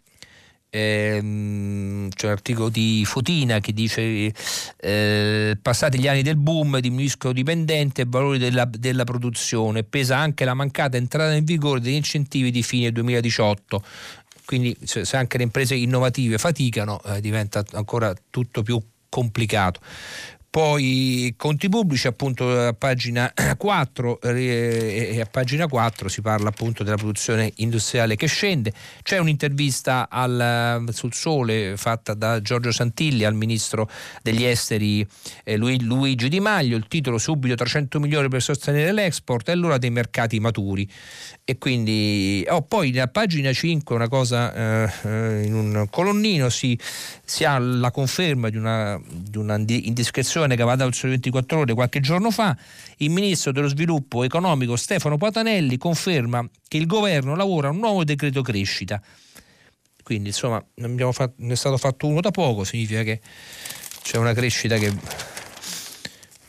[SPEAKER 2] ehm, c'è un articolo di Fotina che dice eh, passati gli anni del boom diminuiscono dipendenti e valori della, della, produzione. Pesa anche la mancata entrata in vigore degli incentivi di fine 2018 quindi se anche le imprese innovative faticano eh, diventa ancora tutto più complicato poi conti pubblici appunto a pagina 4 eh, a pagina 4 si parla appunto della produzione industriale che scende. C'è un'intervista al, sul sole fatta da Giorgio Santilli al ministro degli esteri eh, Luigi Di Maglio il titolo subito 300 milioni per sostenere l'export è l'ora dei mercati maturi e quindi oh, poi a pagina 5 una cosa eh, eh, in un colonnino si, si ha la conferma di una, di una indiscrezione che va dal Sole 24 Ore qualche giorno fa, il ministro dello sviluppo economico Stefano Patanelli conferma che il governo lavora a un nuovo decreto crescita. Quindi insomma fatto, ne è stato fatto uno da poco, significa che c'è una crescita che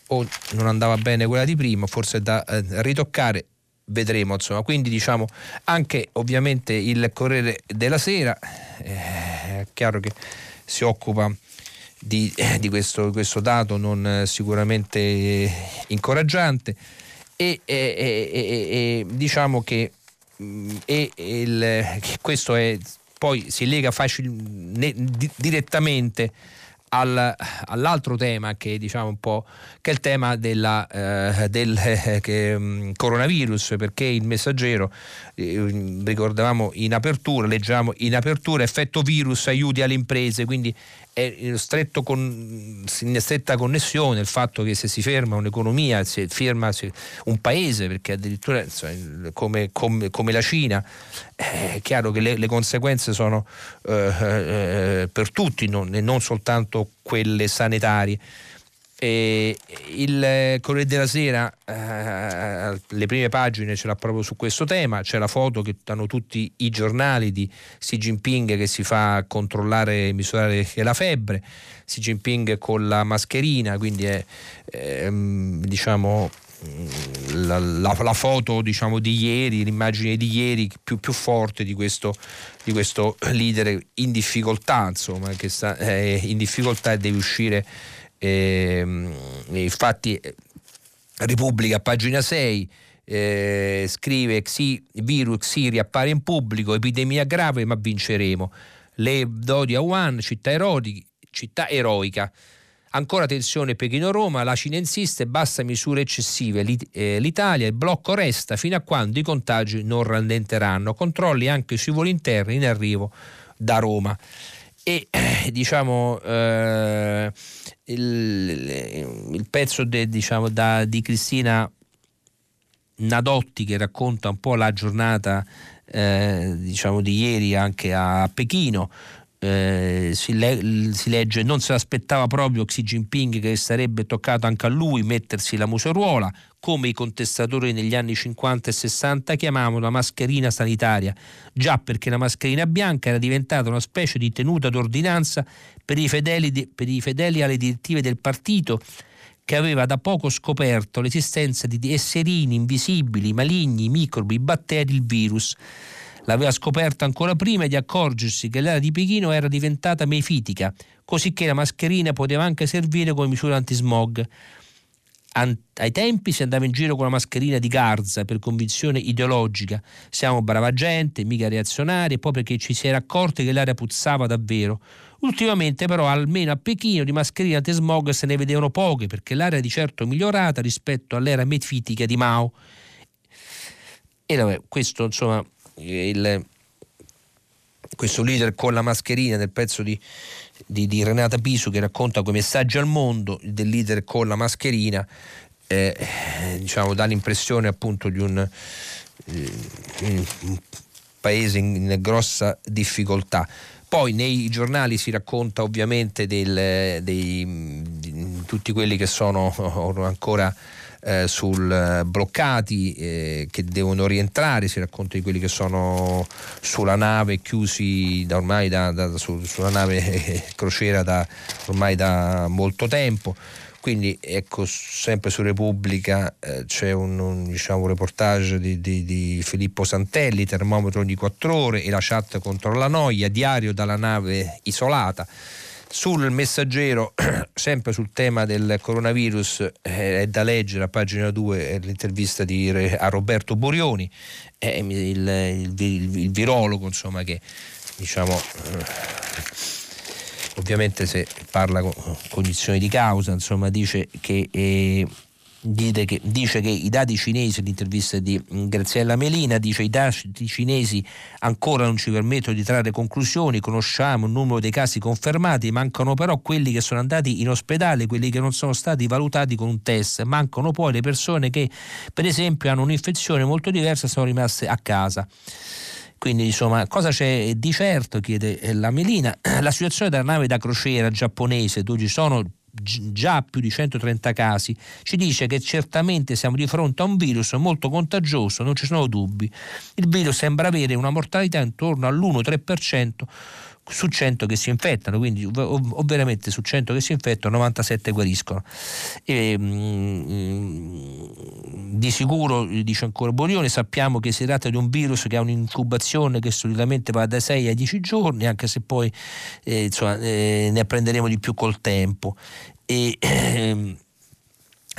[SPEAKER 2] o non andava bene quella di prima, forse è da eh, ritoccare, vedremo insomma. Quindi diciamo anche ovviamente il Corriere della Sera, eh, è chiaro che si occupa di, di questo, questo, dato non eh, sicuramente incoraggiante. E, e, e, e diciamo che, mm, il, che, questo è, poi si lega facil, ne, di, direttamente al, all'altro tema che, diciamo un po', che è il tema della, eh, del eh, che, um, coronavirus, perché il messaggero, eh, ricordavamo in apertura, leggiamo in apertura, effetto virus aiuti alle imprese, quindi è in, con, in, stretta connessione il fatto che se si ferma un'economia, si ferma un paese, perché addirittura insomma, come, come, come, la Cina, è chiaro che le, le conseguenze sono eh, eh, per tutti non, e non soltanto quelle sanitarie. E il Corriere della Sera, eh, le prime pagine ce l'ha proprio su questo tema, c'è la foto che danno tutti i giornali di Xi Jinping che si fa controllare e misurare la febbre, Xi Jinping con la mascherina, quindi è ehm, diciamo la, la, la, foto diciamo, di ieri, l'immagine di ieri più, più forte di questo, di questo, leader in difficoltà, insomma, che sta eh, in difficoltà e deve uscire eh, infatti Repubblica, pagina 6, eh, scrive Xi, virus Xi riappare in pubblico, epidemia grave ma vinceremo. Le dodi a Wuhan, città, eroi, città eroica. Ancora tensione Pechino-Roma, la Cina insiste, basta misure eccessive. Eh, L'Italia, il blocco resta fino a quando i contagi non rallenteranno. Controlli anche sui voli interni in arrivo da Roma e eh, diciamo eh, il, il, pezzo de, diciamo, da, di Cristina Nadotti che racconta un po' la giornata eh, diciamo di ieri anche a Pechino. Eh, si, le- si, legge non se l'aspettava proprio Xi Jinping che sarebbe toccato anche a lui mettersi la museruola come i contestatori negli anni 50 e 60 chiamavano la mascherina sanitaria, già perché la mascherina bianca era diventata una specie di tenuta d'ordinanza per i fedeli, di, per i fedeli alle direttive del partito che aveva da poco scoperto l'esistenza di esserini invisibili, maligni, microbi, batteri, il virus. L'aveva scoperto ancora prima di accorgersi che l'area di Pechino era diventata mefitica, cosicché la mascherina poteva anche servire come misura antismog ai tempi si andava in giro con la mascherina di Garza per convinzione ideologica. Siamo brava gente, mica reazionari, e poi perché ci si era accorti che l'aria puzzava davvero. Ultimamente però almeno a Pechino di mascherine anti-smog se ne vedevano poche perché l'aria è di certo migliorata rispetto all'era mefitica di Mao. E vabbè, questo insomma, il, questo leader con la mascherina nel pezzo di di, di Renata Pisu che racconta quei messaggi al mondo del leader con la mascherina eh, diciamo, dà l'impressione appunto di un, eh, un paese in, in, grossa difficoltà. Poi nei giornali si racconta ovviamente del, dei, di tutti quelli che sono ancora eh, sul eh, bloccati eh, che devono rientrare, si racconta di quelli che sono sulla nave chiusi da ormai da, da, su, sulla nave crociera da, ormai da molto tempo. Quindi ecco, sempre su Repubblica eh, c'è un, un, diciamo, reportage di, di, di, Filippo Santelli, termometro ogni 4 ore e la chat contro la noia, diario dalla nave isolata. Sul messaggero, sempre sul tema del coronavirus, eh, è da leggere a pagina 2 l'intervista di, a Roberto Borioni, eh, il, il, il, il, virologo insomma, che diciamo, eh, ovviamente se parla con cognizione di causa, insomma, dice che eh, che, dice che i dati cinesi, l'intervista di mm, Graziella Melina, dice che i dati cinesi ancora non ci permettono di trarre conclusioni, conosciamo il numero dei casi confermati, mancano però quelli che sono andati in ospedale, quelli che non sono stati valutati con un test, mancano poi le persone che per esempio hanno un'infezione molto diversa e sono rimaste a casa. Quindi insomma, cosa c'è di certo, chiede la Melina, la situazione della nave da crociera giapponese dove ci sono già più di 130 casi, ci dice che certamente siamo di fronte a un virus molto contagioso, non ci sono dubbi. Il virus sembra avere una mortalità intorno all'1-3% su 100 che si infettano, quindi ovviamente su 100 che si infettano 97 guariscono. E, mm, di sicuro, dice ancora Borione, sappiamo che si tratta di un virus che ha un'incubazione che solitamente va da 6 a 10 giorni, anche se poi eh, insomma, eh, ne apprenderemo di più col tempo. E, ehm,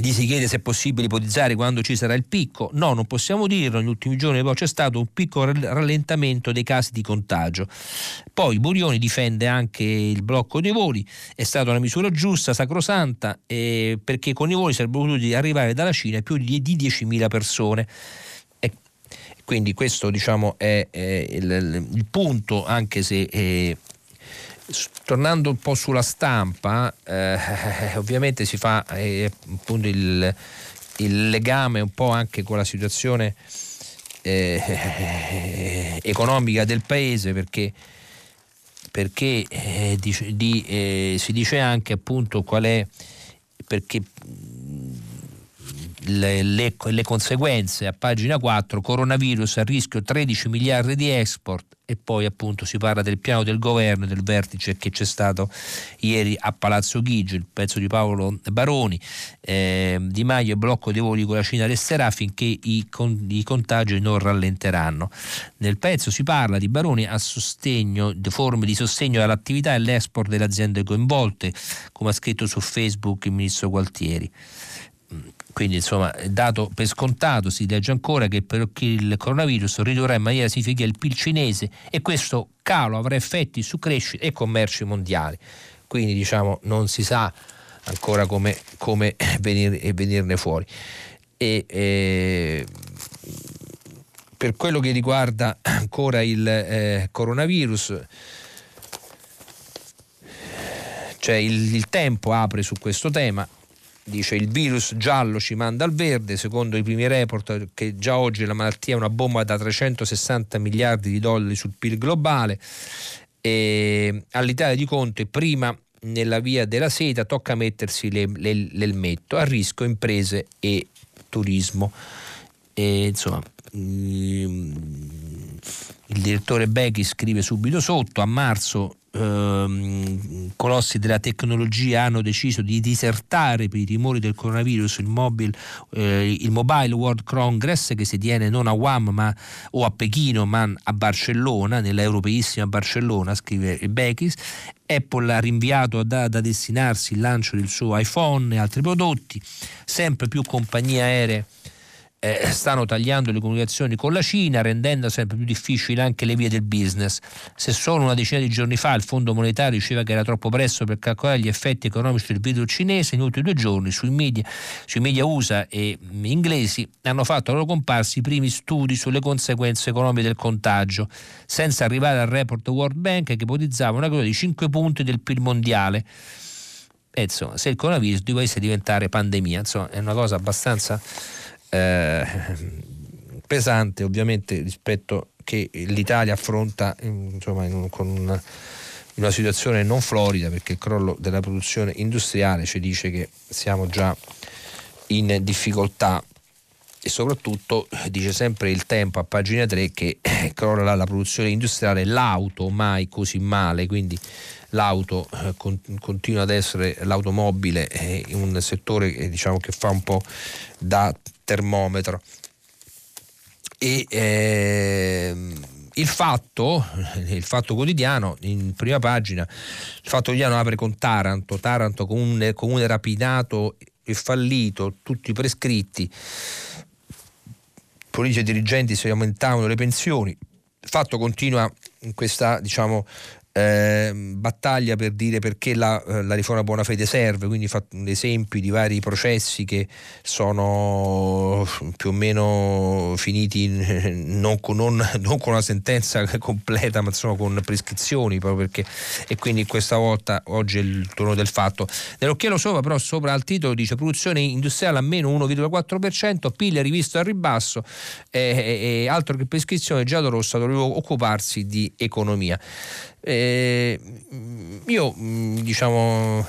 [SPEAKER 2] gli si chiede se è possibile ipotizzare quando ci sarà il picco. No, non possiamo dirlo. Negli ultimi giorni poi c'è stato un piccolo rallentamento dei casi di contagio. Poi Burioni difende anche il blocco dei voli. È stata una misura giusta, sacrosanta, eh, perché con i voli sarebbero potuti arrivare dalla Cina più di 10.000 persone. Quindi questo diciamo, è, è il, il, punto, anche se eh, tornando un po' sulla stampa, eh, ovviamente si fa eh, appunto il, il, legame un po' anche con la situazione eh, economica del paese perché, perché eh, di, di, eh, si dice anche appunto qual è perché le, le, le, conseguenze a pagina 4, coronavirus a rischio 13 miliardi di export e poi appunto si parla del piano del governo del vertice che c'è stato ieri a Palazzo Chigi, il pezzo di Paolo Baroni, eh, Di Maio e blocco dei voli con la Cina resterà finché i, con, i contagi non rallenteranno. Nel pezzo si parla di Baroni a sostegno, di forme di sostegno all'attività e all'export delle aziende coinvolte, come ha scritto su Facebook il ministro Gualtieri quindi insomma dato per scontato si legge ancora che per il coronavirus ridurrà in maniera significativa il PIL cinese e questo calo avrà effetti su crescita e commerci mondiali. Quindi diciamo non si sa ancora come, come venir, venirne fuori. E, e, per quello che riguarda ancora il eh, coronavirus cioè il, il tempo apre su questo tema dice il virus giallo ci manda al verde, secondo i primi report che già oggi la malattia è una bomba da 360 miliardi di dollari sul PIL globale. E all'Italia di Conte prima nella via della seta tocca mettersi le, le, l'elmetto a rischio imprese e turismo. E, insomma, mm, il direttore Becchi scrive subito sotto, a marzo ehm, colossi della tecnologia hanno deciso di disertare per i timori del coronavirus il mobile, eh, il mobile World Congress che si tiene non a Guam ma, o a Pechino ma a Barcellona, nell'europeissima Barcellona, scrive Beckis. Apple ha rinviato da, da destinarsi il lancio del suo iPhone e altri prodotti, sempre più compagnie aeree eh, stanno tagliando le comunicazioni con la Cina, rendendo sempre più difficili anche le vie del business. Se solo una decina di giorni fa il Fondo Monetario diceva che era troppo presto per calcolare gli effetti economici del virus cinese, in ultimi due giorni sui media, sui media USA e inglesi hanno fatto loro comparsi i primi studi sulle conseguenze economiche del contagio, senza arrivare al report World Bank che ipotizzava una cosa di 5 punti del PIL mondiale. E insomma, se il coronavirus dovesse diventare pandemia, insomma, è una cosa abbastanza eh, pesante ovviamente rispetto che l'Italia affronta insomma, in un, con una, una situazione non florida perché il crollo della produzione industriale ci dice che siamo già in difficoltà. E soprattutto dice sempre il tempo a pagina 3 che crolla la produzione industriale, l'auto mai così male, quindi l'auto eh, continua ad essere l'automobile è un settore eh, diciamo, che fa un po' da termometro. E, eh, il fatto, il fatto quotidiano, in prima pagina, il fatto quotidiano apre con Taranto, Taranto comune, comune rapinato e fallito, tutti prescritti, politici e dirigenti si aumentavano le pensioni, il fatto continua in questa diciamo, eh, battaglia per dire perché la, eh, la, riforma buona fede serve, quindi fa esempi di vari processi che sono più o meno finiti non con, non, non con una sentenza completa, ma insomma con prescrizioni, proprio perché e quindi questa volta oggi è il turno del fatto. Nell'occhiello sopra, però, sopra al titolo dice produzione industriale a meno 1,4%, PIL rivisto al ribasso e, e altro che prescrizione, Giado Rossa doveva occuparsi di economia. Eh, io mm, diciamo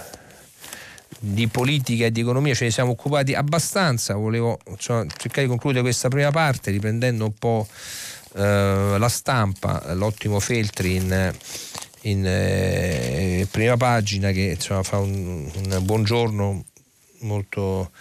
[SPEAKER 2] di politica e di economia ce ne siamo occupati abbastanza, volevo insomma, cercare di concludere questa prima parte riprendendo un po' eh, la stampa, l'ottimo Feltri in, in eh, prima pagina che insomma, fa un, un buongiorno molto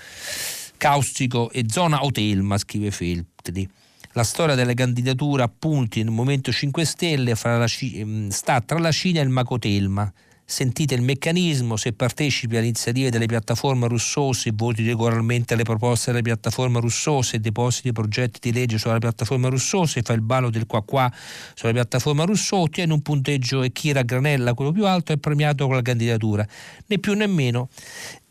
[SPEAKER 2] caustico e zona Otelma, scrive Feltri. La storia delle candidature a punti nel Movimento 5 Stelle la, mm, sta tra la Cina e il Macotelma. Sentite il meccanismo, se partecipi alle iniziative delle piattaforme russose, voti regolarmente alle proposte delle piattaforme russose, depositi progetti di legge sulla piattaforma russose, fai il ballo del qua qua sulla piattaforma russo, ottieni un punteggio e chi raggranella quello più alto è premiato con la candidatura, né più né meno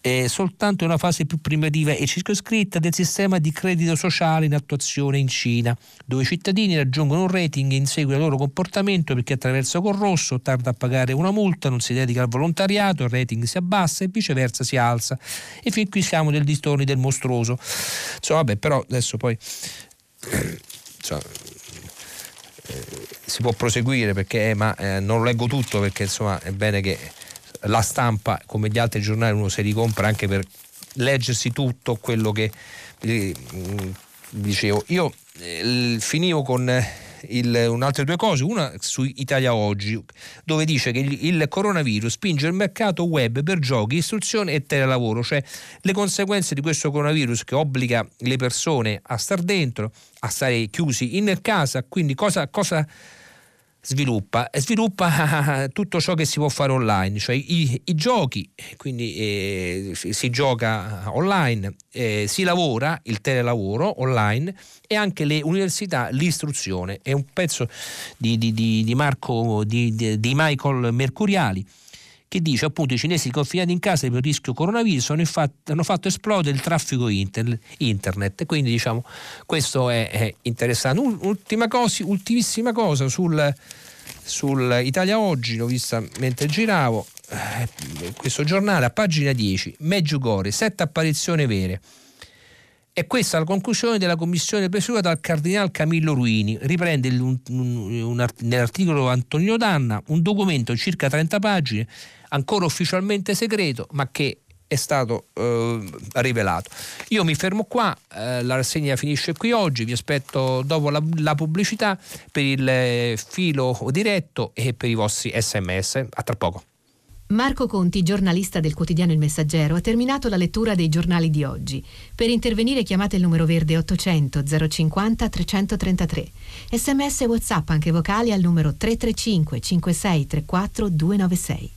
[SPEAKER 2] è soltanto una fase più primitiva e circoscritta del sistema di credito sociale in attuazione in Cina, dove i cittadini raggiungono un rating in seguito al loro comportamento perché attraverso col rosso tarda a pagare una multa, non si dedica al volontariato, il rating si abbassa e viceversa si alza. E fin qui siamo nel distoni del mostruoso. Insomma, vabbè, però adesso poi insomma, eh, si può proseguire perché eh, ma eh, non leggo tutto perché insomma è bene che la stampa, come gli altri giornali, uno si ricompra anche per leggersi tutto quello che eh, dicevo. Io eh, finivo con eh, il, un'altre due cose, una su Italia Oggi, dove dice che il, il, coronavirus spinge il mercato web per giochi, istruzione e telelavoro, cioè le conseguenze di questo coronavirus che obbliga le persone a star dentro, a stare chiusi in casa, quindi cosa, cosa sviluppa, sviluppa tutto ciò che si può fare online, cioè i, i giochi, quindi eh, si gioca online, eh, si lavora, il telelavoro online e anche le università, l'istruzione. È un pezzo di, di, di, di Marco, di, di Michael Mercuriali che dice appunto i cinesi confinati in casa per il rischio coronavirus hanno, infatti, hanno fatto esplodere il traffico inter, internet. Quindi diciamo questo è, è interessante. Ultima cosa, ultimissima cosa sul, sul Italia Oggi, l'ho vista mentre giravo,
[SPEAKER 3] eh, questo giornale a pagina 10, Meggiugori, sette apparizioni vere. E questa è la conclusione della commissione presieduta dal cardinale Camillo Ruini. Riprende un, un, un, nell'articolo Antonio Danna un documento di circa 30 pagine, ancora ufficialmente segreto, ma che è stato eh, rivelato. Io mi fermo qua, eh, la rassegna finisce qui oggi, vi aspetto dopo la, la pubblicità per il eh, filo diretto e per i vostri sms. A tra poco.
[SPEAKER 1] Marco Conti, giornalista del quotidiano Il Messaggero, ha terminato la lettura dei giornali di oggi. Per intervenire chiamate il numero verde 800 050 333. Sms e WhatsApp anche vocali al numero 335 56 34 296.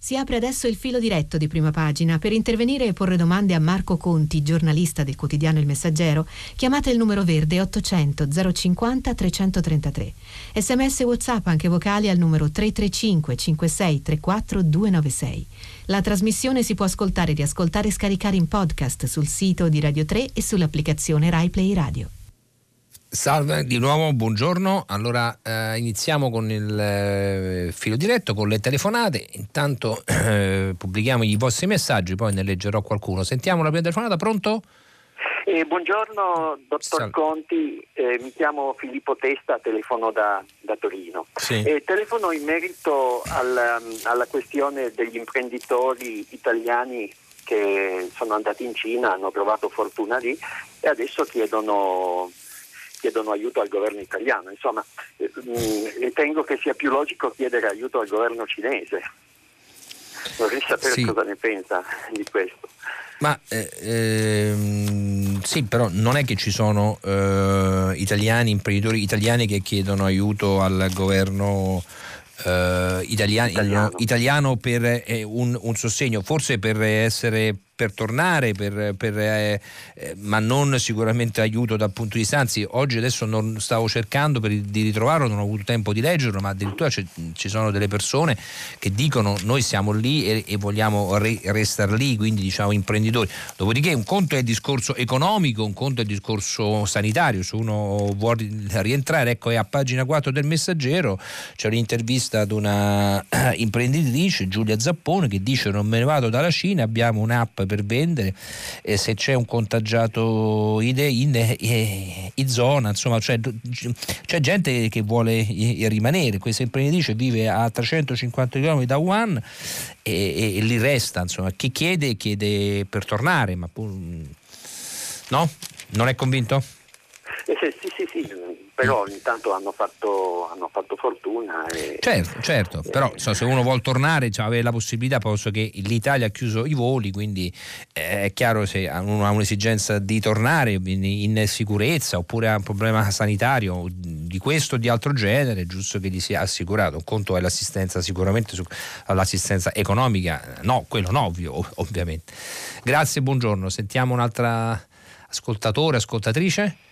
[SPEAKER 1] Si apre adesso il filo diretto di prima pagina. Per intervenire e porre domande a Marco Conti, giornalista del quotidiano Il Messaggero, chiamate il numero verde 800 050 333. Sms WhatsApp anche vocali al numero 335 56 34 296. La trasmissione si può ascoltare, riascoltare e scaricare in podcast sul sito di Radio 3 e sull'applicazione RaiPlay Radio.
[SPEAKER 2] Salve di nuovo, buongiorno. Allora eh, iniziamo con il eh, filo diretto, con le telefonate. Intanto eh, pubblichiamo i vostri messaggi, poi ne leggerò qualcuno. Sentiamo la prima telefonata, pronto?
[SPEAKER 4] Eh, buongiorno dottor Sal- Conti, eh, mi chiamo Filippo Testa, telefono da, da Torino. Sì. Eh, telefono in merito alla, alla questione degli imprenditori italiani che sono andati in Cina, hanno trovato fortuna lì e adesso chiedono chiedono aiuto al governo italiano. Insomma, eh, mm, ritengo che sia più logico chiedere aiuto al governo cinese. Vorrei sapere sì. cosa ne pensa di questo.
[SPEAKER 2] Ma eh, ehm, sì, però non è che ci sono eh, italiani, imprenditori italiani che chiedono aiuto al governo eh, italiano, italiano. italiano per eh, un, un, sostegno, forse per essere per tornare, per, per, eh, eh, ma non sicuramente aiuto dal punto di vista, anzi oggi adesso non stavo cercando per, di ritrovarlo, non ho avuto tempo di leggerlo, ma addirittura ci sono delle persone che dicono noi siamo lì e, e vogliamo re, restare lì, quindi diciamo imprenditori. Dopodiché un conto è il discorso economico, un conto è il discorso sanitario, se uno vuole rientrare, ecco è a pagina 4 del messaggero, c'è un'intervista ad una imprenditrice, Giulia Zappone, che dice non me ne vado dalla Cina, abbiamo un'app per vendere, e se c'è un contagiato in, in, in, zona, insomma c'è, c'è, gente che vuole rimanere, questa imprenditrice vive a 350 km da Wuhan e, e, e lì resta, insomma chi chiede chiede per tornare, ma no? Non è convinto?
[SPEAKER 4] Eh, sì, sì, sì, però intanto hanno fatto, hanno fatto fortuna. E,
[SPEAKER 2] certo, certo, e, però so, se uno vuole tornare cioè, avere la possibilità, posto che l'Italia ha chiuso i voli, quindi eh, è chiaro se uno ha un'esigenza di tornare in, in, sicurezza oppure ha un problema sanitario di questo o di altro genere, è giusto che gli sia assicurato. Un conto è l'assistenza sicuramente su, l'assistenza economica, no, quello no, ovvio, ovviamente. Grazie, buongiorno. Sentiamo un'altra ascoltatore, ascoltatrice.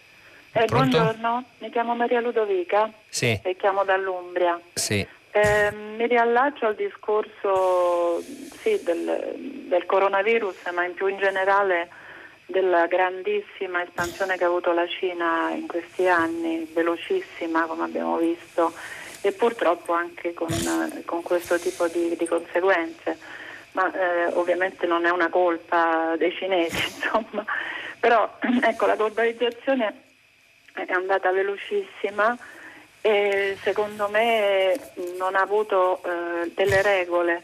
[SPEAKER 5] Eh, buongiorno, mi chiamo Maria Ludovica
[SPEAKER 2] sì.
[SPEAKER 5] e chiamo dall'Umbria.
[SPEAKER 2] Sì.
[SPEAKER 5] Eh, mi riallaccio al discorso sì, del, del, coronavirus, ma in più in generale della grandissima espansione che ha avuto la Cina in questi anni, velocissima come abbiamo visto, e purtroppo anche con, con questo tipo di, di conseguenze. Ma eh, ovviamente non è una colpa dei cinesi, insomma. Però ecco, la globalizzazione è andata velocissima e secondo me non ha avuto eh, delle regole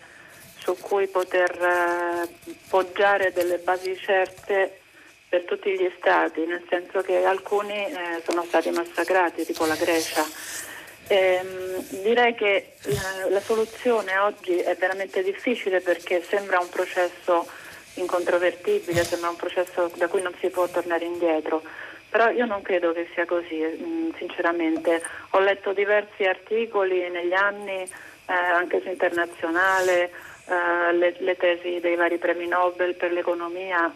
[SPEAKER 5] su cui poter eh, poggiare delle basi certe per tutti gli stati, nel senso che alcuni eh, sono stati massacrati, tipo la Grecia. Ehm, direi che la, la soluzione oggi è veramente difficile perché sembra un processo incontrovertibile, sembra un processo da cui non si può tornare indietro però io non credo che sia così, mm, sinceramente. Ho letto diversi articoli negli anni, eh, anche su internazionale, eh, le, le, tesi dei vari premi Nobel per l'economia,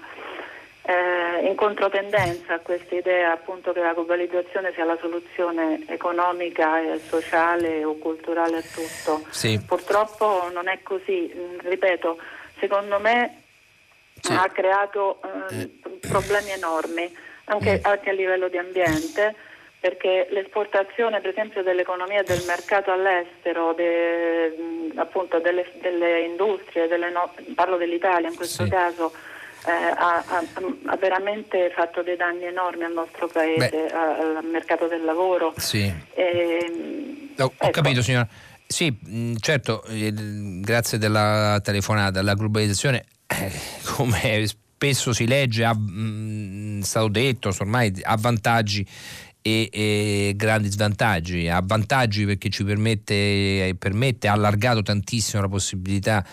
[SPEAKER 5] eh, in controtendenza a questa idea appunto che la globalizzazione sia la soluzione economica, e sociale o culturale a tutto.
[SPEAKER 2] Sì.
[SPEAKER 5] Purtroppo non è così, mm, ripeto, secondo me sì. ha creato eh, problemi enormi anche, mm. anche a livello di ambiente, perché l'esportazione per esempio dell'economia del mercato all'estero, de, appunto delle, delle industrie, delle no, parlo dell'Italia in questo sì. caso, eh, ha, ha, ha, veramente fatto dei danni enormi al nostro paese, Beh, al mercato del lavoro.
[SPEAKER 2] Sì. E, ho, ho ecco. capito signora. Sì, certo, grazie della telefonata, la globalizzazione, eh, come spesso si legge, ha mh, stato detto, ormai ha vantaggi e, e, grandi svantaggi. Ha vantaggi perché ci permette, permette, ha allargato tantissimo la possibilità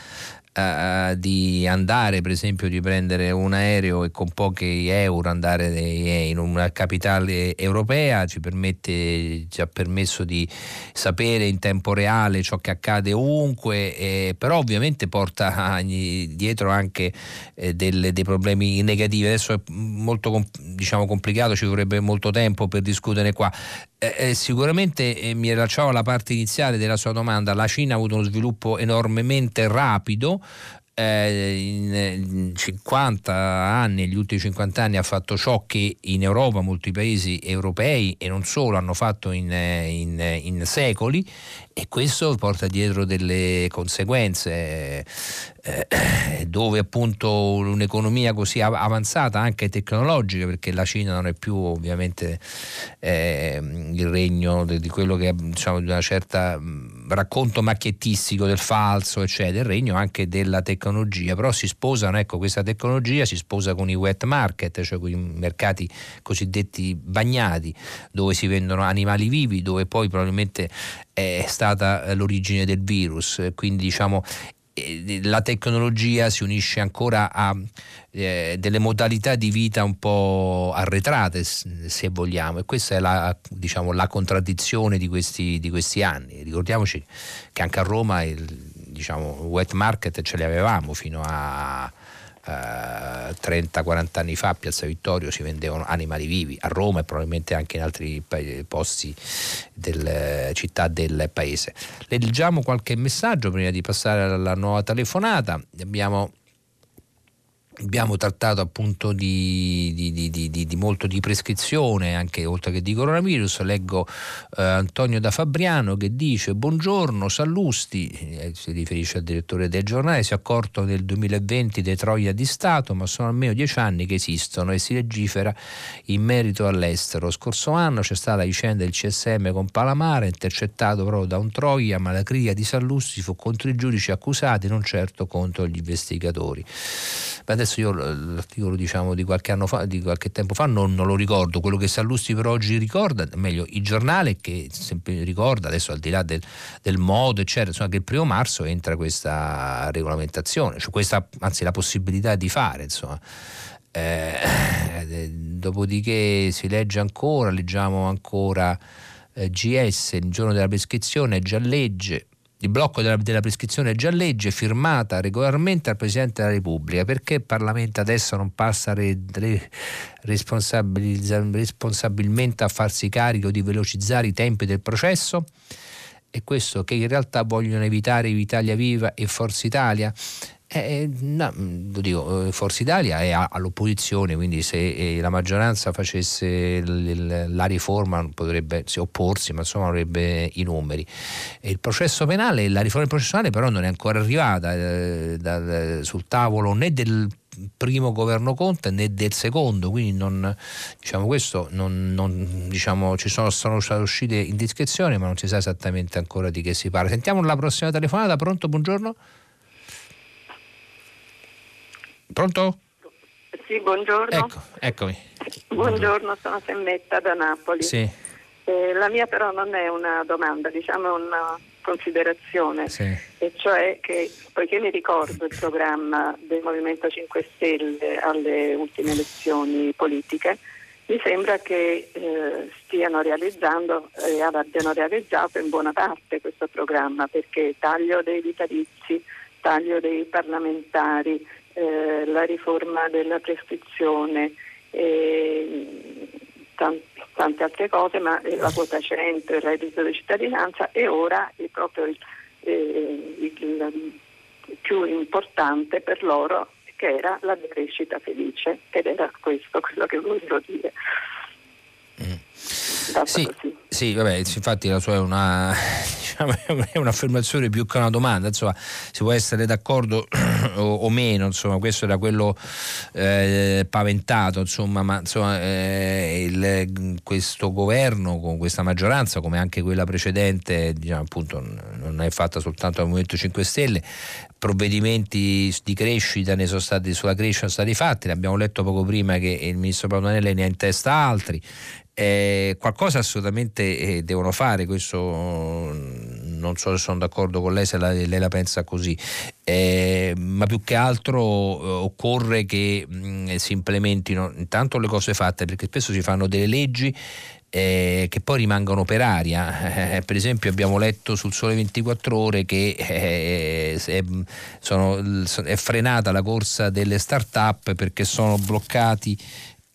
[SPEAKER 2] uh, di andare, per esempio, di prendere un aereo e con pochi euro andare in una capitale europea, ci, permette, ci ha permesso di sapere in tempo reale ciò che accade ovunque, eh, però ovviamente porta dietro anche eh, delle, dei problemi negativi. Adesso è molto diciamo, complicato, ci vorrebbe molto tempo per discutere qua. Eh, eh, sicuramente eh, mi rilasciavo alla parte iniziale della sua domanda, la Cina ha avuto uno sviluppo enormemente rapido, eh, in 50 anni, negli ultimi 50 anni ha fatto ciò che in Europa molti paesi europei e non solo hanno fatto in, eh, in, in secoli e questo porta dietro delle conseguenze eh, dove appunto un'economia così avanzata anche tecnologica perché la Cina non è più ovviamente eh, il regno di quello che diciamo di una certa racconto macchiettistico del falso eccetera. Il regno anche della tecnologia. Però si sposano ecco questa tecnologia si sposa con i wet market cioè con i mercati cosiddetti bagnati dove si vendono animali vivi dove poi probabilmente è stata eh, l'origine del virus, quindi diciamo eh, la tecnologia si unisce ancora a eh, delle modalità di vita un po' arretrate se vogliamo e questa è la, diciamo, la contraddizione di questi, di questi, anni. Ricordiamoci che anche a Roma il diciamo, wet market ce li avevamo fino a eh, 30-40 anni fa a Piazza Vittorio si vendevano animali vivi, a Roma e probabilmente anche in altri posti delle città del paese. Leggiamo qualche messaggio prima di passare alla nuova telefonata. Abbiamo Abbiamo trattato appunto di, di, di, di, molto di prescrizione, anche oltre che di coronavirus. Leggo eh, Antonio da Fabriano che dice: Buongiorno, Sallusti, eh, si riferisce al direttore del giornale. Si è accorto nel 2020 dei troia di Stato, ma sono almeno dieci anni che esistono e si legifera in merito all'estero. Scorso anno c'è stata la vicenda del CSM con Palamara, intercettato proprio da un troia, ma la cria di Sallusti fu contro i giudici accusati, non certo contro gli investigatori. Ma adesso io l'articolo diciamo, di qualche anno fa, di qualche tempo fa non, non lo ricordo, quello che Sallusti per oggi ricorda, meglio il giornale che sempre ricorda, adesso al di là del, del modo eccetera, insomma, che il primo marzo entra questa regolamentazione, cioè questa, anzi la possibilità di fare insomma. Eh, dopodiché si legge ancora, leggiamo ancora eh, GS, il giorno della prescrizione, già legge, il blocco della, della, prescrizione è già legge firmata regolarmente dal Presidente della Repubblica. Perché il Parlamento adesso non passa re, re, responsabilmente a farsi carico di velocizzare i tempi del processo? E questo che in realtà vogliono evitare Italia Viva e Forza Italia? Eh, eh, no, lo dico, eh, Forza Italia è all'opposizione, quindi se eh, la maggioranza facesse la riforma potrebbe opporsi, ma insomma avrebbe i numeri. il processo penale, la riforma processuale però non è ancora arrivata eh, da, sul tavolo né del primo governo Conte né del secondo, quindi non, diciamo questo non, non, diciamo, ci sono, sono uscite indiscrezioni, ma non si sa esattamente ancora di che si parla. Sentiamo la prossima telefonata, pronto? Buongiorno. Pronto?
[SPEAKER 5] Sì, buongiorno.
[SPEAKER 2] Ecco, eccomi.
[SPEAKER 5] Buongiorno, sono Semmetta da Napoli.
[SPEAKER 2] Sì.
[SPEAKER 5] Eh, la mia però non è una domanda, diciamo una considerazione,
[SPEAKER 2] sì.
[SPEAKER 5] e cioè che poiché mi ricordo il programma del Movimento 5 Stelle alle ultime elezioni politiche, mi sembra che eh, stiano realizzando e eh, abbiano realizzato in buona parte questo programma perché taglio dei vitalizi, taglio dei parlamentari, eh, la riforma della prescrizione e tante altre cose, ma la quota 100, il reddito di cittadinanza e ora è proprio il, eh, il più importante per loro che era la decrescita felice ed era questo quello che volevo dire.
[SPEAKER 2] Sì, sì, vabbè, infatti la sua è una, diciamo, è un'affermazione più che una domanda, insomma, si può essere d'accordo o, o meno, insomma, questo era quello eh, paventato, insomma, ma insomma, eh, il, questo governo con questa maggioranza, come anche quella precedente, diciamo, appunto, non è fatta soltanto dal Movimento 5 Stelle, provvedimenti di crescita ne sono stati, sulla crescita sono stati fatti, ne abbiamo letto poco prima che il ministro Pavanelli ne ha in testa altri. Eh, qualcosa assolutamente eh, devono fare, questo mm, non so se sono d'accordo con lei se la, lei la pensa così, eh, ma più che altro eh, occorre che mh, mm, si implementino intanto le cose fatte perché spesso si fanno delle leggi eh, che poi rimangono per aria. Eh, per esempio abbiamo letto sul Sole 24 ore che eh, è, sono, è frenata la corsa delle start-up perché sono bloccati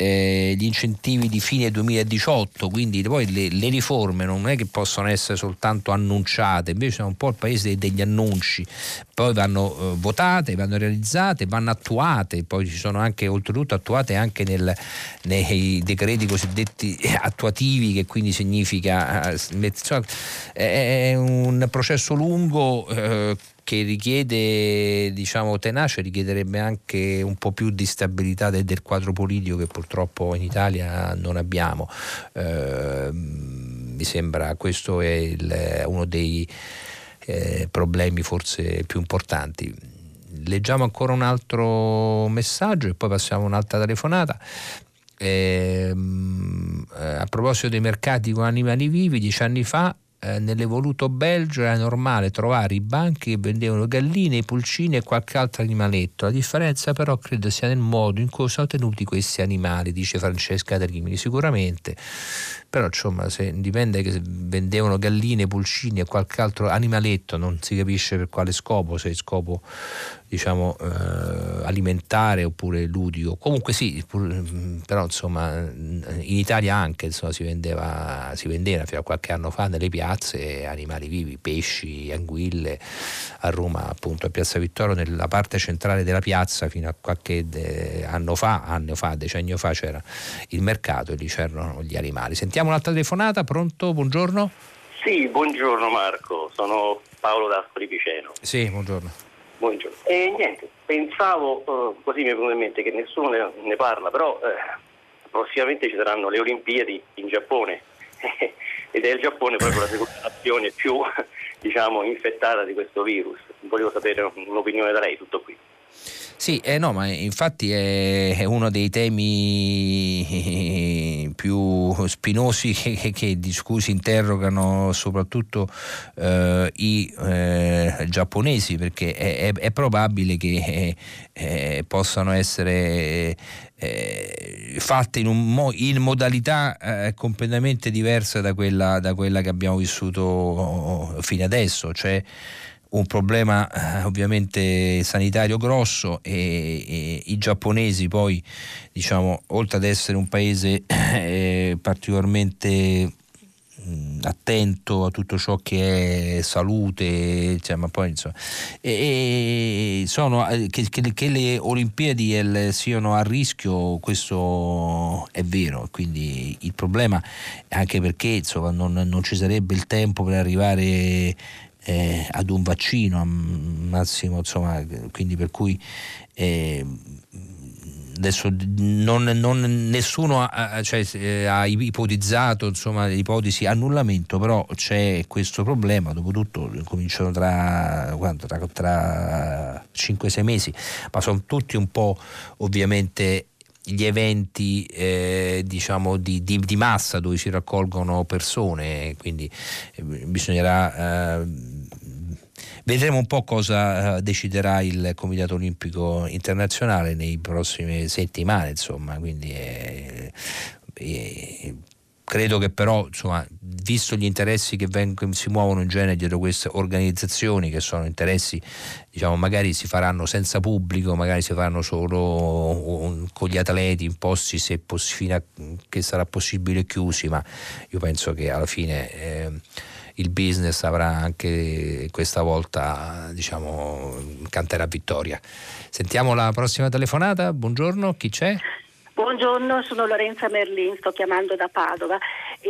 [SPEAKER 2] eh, gli incentivi di fine 2018, quindi poi le, le, riforme non è che possono essere soltanto annunciate, invece è un po' il paese degli annunci, poi vanno eh, votate, vanno realizzate, vanno attuate, poi ci sono anche oltretutto attuate anche nel, nei decreti cosiddetti attuativi, che quindi significa eh, è un processo lungo eh, che richiede, diciamo, tenace, richiederebbe anche un po' più di stabilità del, del quadro politico che purtroppo in Italia non abbiamo. Eh, mi sembra questo è il, uno dei eh, problemi forse più importanti. Leggiamo ancora un altro messaggio e poi passiamo a un'altra telefonata. Eh, a proposito dei mercati con animali vivi, dieci anni fa eh, nell'evoluto Belgio era normale trovare i banchi che vendevano galline, pulcine e qualche altro animaletto. La differenza però credo sia nel modo in cui sono tenuti questi animali, dice Francesca Rimini. Sicuramente però insomma se dipende che vendevano galline, pulcini e qualche altro animaletto, non si capisce per quale scopo, se è scopo diciamo eh, alimentare oppure ludico. Comunque sì, pur, però insomma in Italia anche insomma, si, vendeva, si vendeva fino a qualche anno fa nelle piazze animali vivi, pesci, anguille, a Roma appunto a Piazza Vittorio nella parte centrale della piazza fino a qualche de- anno fa, anno fa, decennio fa c'era il mercato e lì c'erano gli animali. Sentiamo un'altra telefonata, pronto? Buongiorno.
[SPEAKER 6] Sì, buongiorno Marco, sono Paolo d'Ascoli Piceno.
[SPEAKER 2] Sì, buongiorno.
[SPEAKER 6] Buongiorno. E niente, pensavo, uh, così mi è venuto in mente che nessuno ne, ne parla, però eh, prossimamente ci saranno le Olimpiadi in Giappone ed è il Giappone proprio la seconda nazione più diciamo, infettata di questo virus. Volevo sapere un'opinione da lei, tutto qui.
[SPEAKER 2] Sì, eh no, ma infatti è, è uno dei temi più spinosi che, che, che di cui si interrogano soprattutto eh, i eh, giapponesi, perché è, è, è probabile che eh, eh possano essere eh, fatte in, mo- in modalità eh, completamente diversa da quella, da quella, che abbiamo vissuto fino adesso, cioè un problema eh, ovviamente sanitario grosso e, e, i giapponesi poi diciamo oltre ad essere un paese eh, particolarmente mh, attento a tutto ciò che è salute cioè, ma poi insomma e, sono, eh, che, che, che, le Olimpiadi siano a rischio questo è vero. Quindi il problema anche perché insomma non, non ci sarebbe il tempo per arrivare eh, ad un vaccino massimo, insomma, quindi per cui eh, adesso non, non, nessuno ha, cioè, eh, ha, ipotizzato insomma, l'ipotesi annullamento, però c'è questo problema, dopotutto cominciano tra, tra, tra 5-6 mesi, ma sono tutti un po' ovviamente gli eventi eh, diciamo di, di, di, massa dove si raccolgono persone, quindi eh, bisognerà... Eh, vedremo un po' cosa eh, deciderà il Comitato Olimpico Internazionale nei prossime settimane, insomma, quindi è, è, credo che però, insomma, visto gli interessi che vengono, si muovono in genere dietro queste organizzazioni, che sono interessi, diciamo, magari si faranno senza pubblico, magari si faranno solo con gli atleti imposti se poss- fino a che sarà possibile chiusi, ma io penso che alla fine eh, il business avrà anche questa volta, diciamo, canterà vittoria. Sentiamo la prossima telefonata. Buongiorno, chi c'è?
[SPEAKER 7] Buongiorno, sono Lorenza Merlin, sto chiamando da Padova.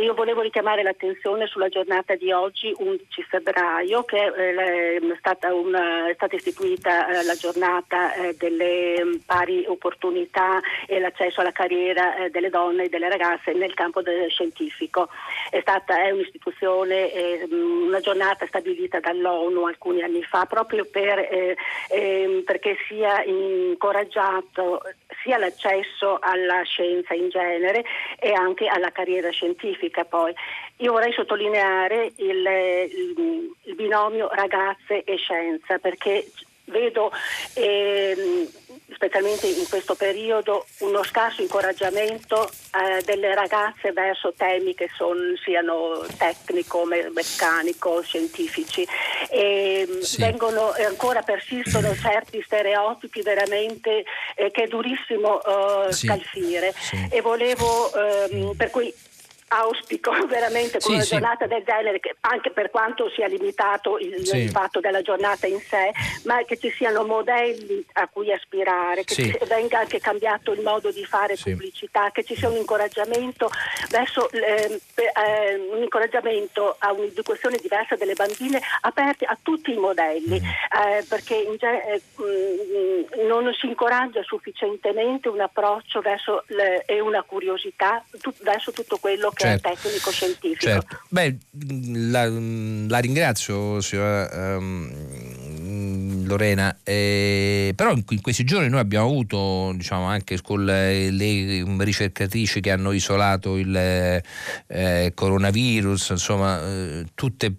[SPEAKER 7] Io volevo richiamare l'attenzione sulla giornata di oggi, 11 febbraio, che eh, è, stata una, è stata istituita eh, la giornata eh, delle mm, pari opportunità e l'accesso alla carriera delle donne e delle ragazze nel campo scientifico. È, stata, è un'istituzione, mm, una giornata stabilita dall'ONU alcuni anni fa proprio per, eh, ehm, perché sia incoraggiato sia l'accesso alla scienza in genere e anche alla carriera scientifica poi. Io vorrei sottolineare il, il, il binomio ragazze e scienza perché vedo ehm, specialmente in questo periodo uno scarso incoraggiamento eh, delle ragazze verso temi che son, siano tecnico, me- meccanico, scientifici e mm, sì. vengono, ancora persistono certi stereotipi veramente eh, che è durissimo eh, sì. scalfire sì. e volevo ehm, per cui auspico veramente con sì, una sì. giornata del genere, che anche per quanto sia limitato il, sì. il, fatto della giornata in sé, ma che ci siano modelli a cui aspirare, che venga anche cambiato il modo di fare pubblicità, che ci sia un incoraggiamento verso eh, eh, un incoraggiamento a un'educazione diversa delle bambine aperti a tutti i modelli, mm. eh, perché in, mh, mm, non si incoraggia sufficientemente un approccio verso le, e una curiosità tu, verso tutto quello che certo. tecnico-scientifico. Certo.
[SPEAKER 2] Beh, la, la ringrazio, signora um, Lorena, eh, però in, in, questi giorni noi abbiamo avuto, diciamo, anche con le, le ricercatrici che hanno isolato il eh, coronavirus, insomma, eh, tutte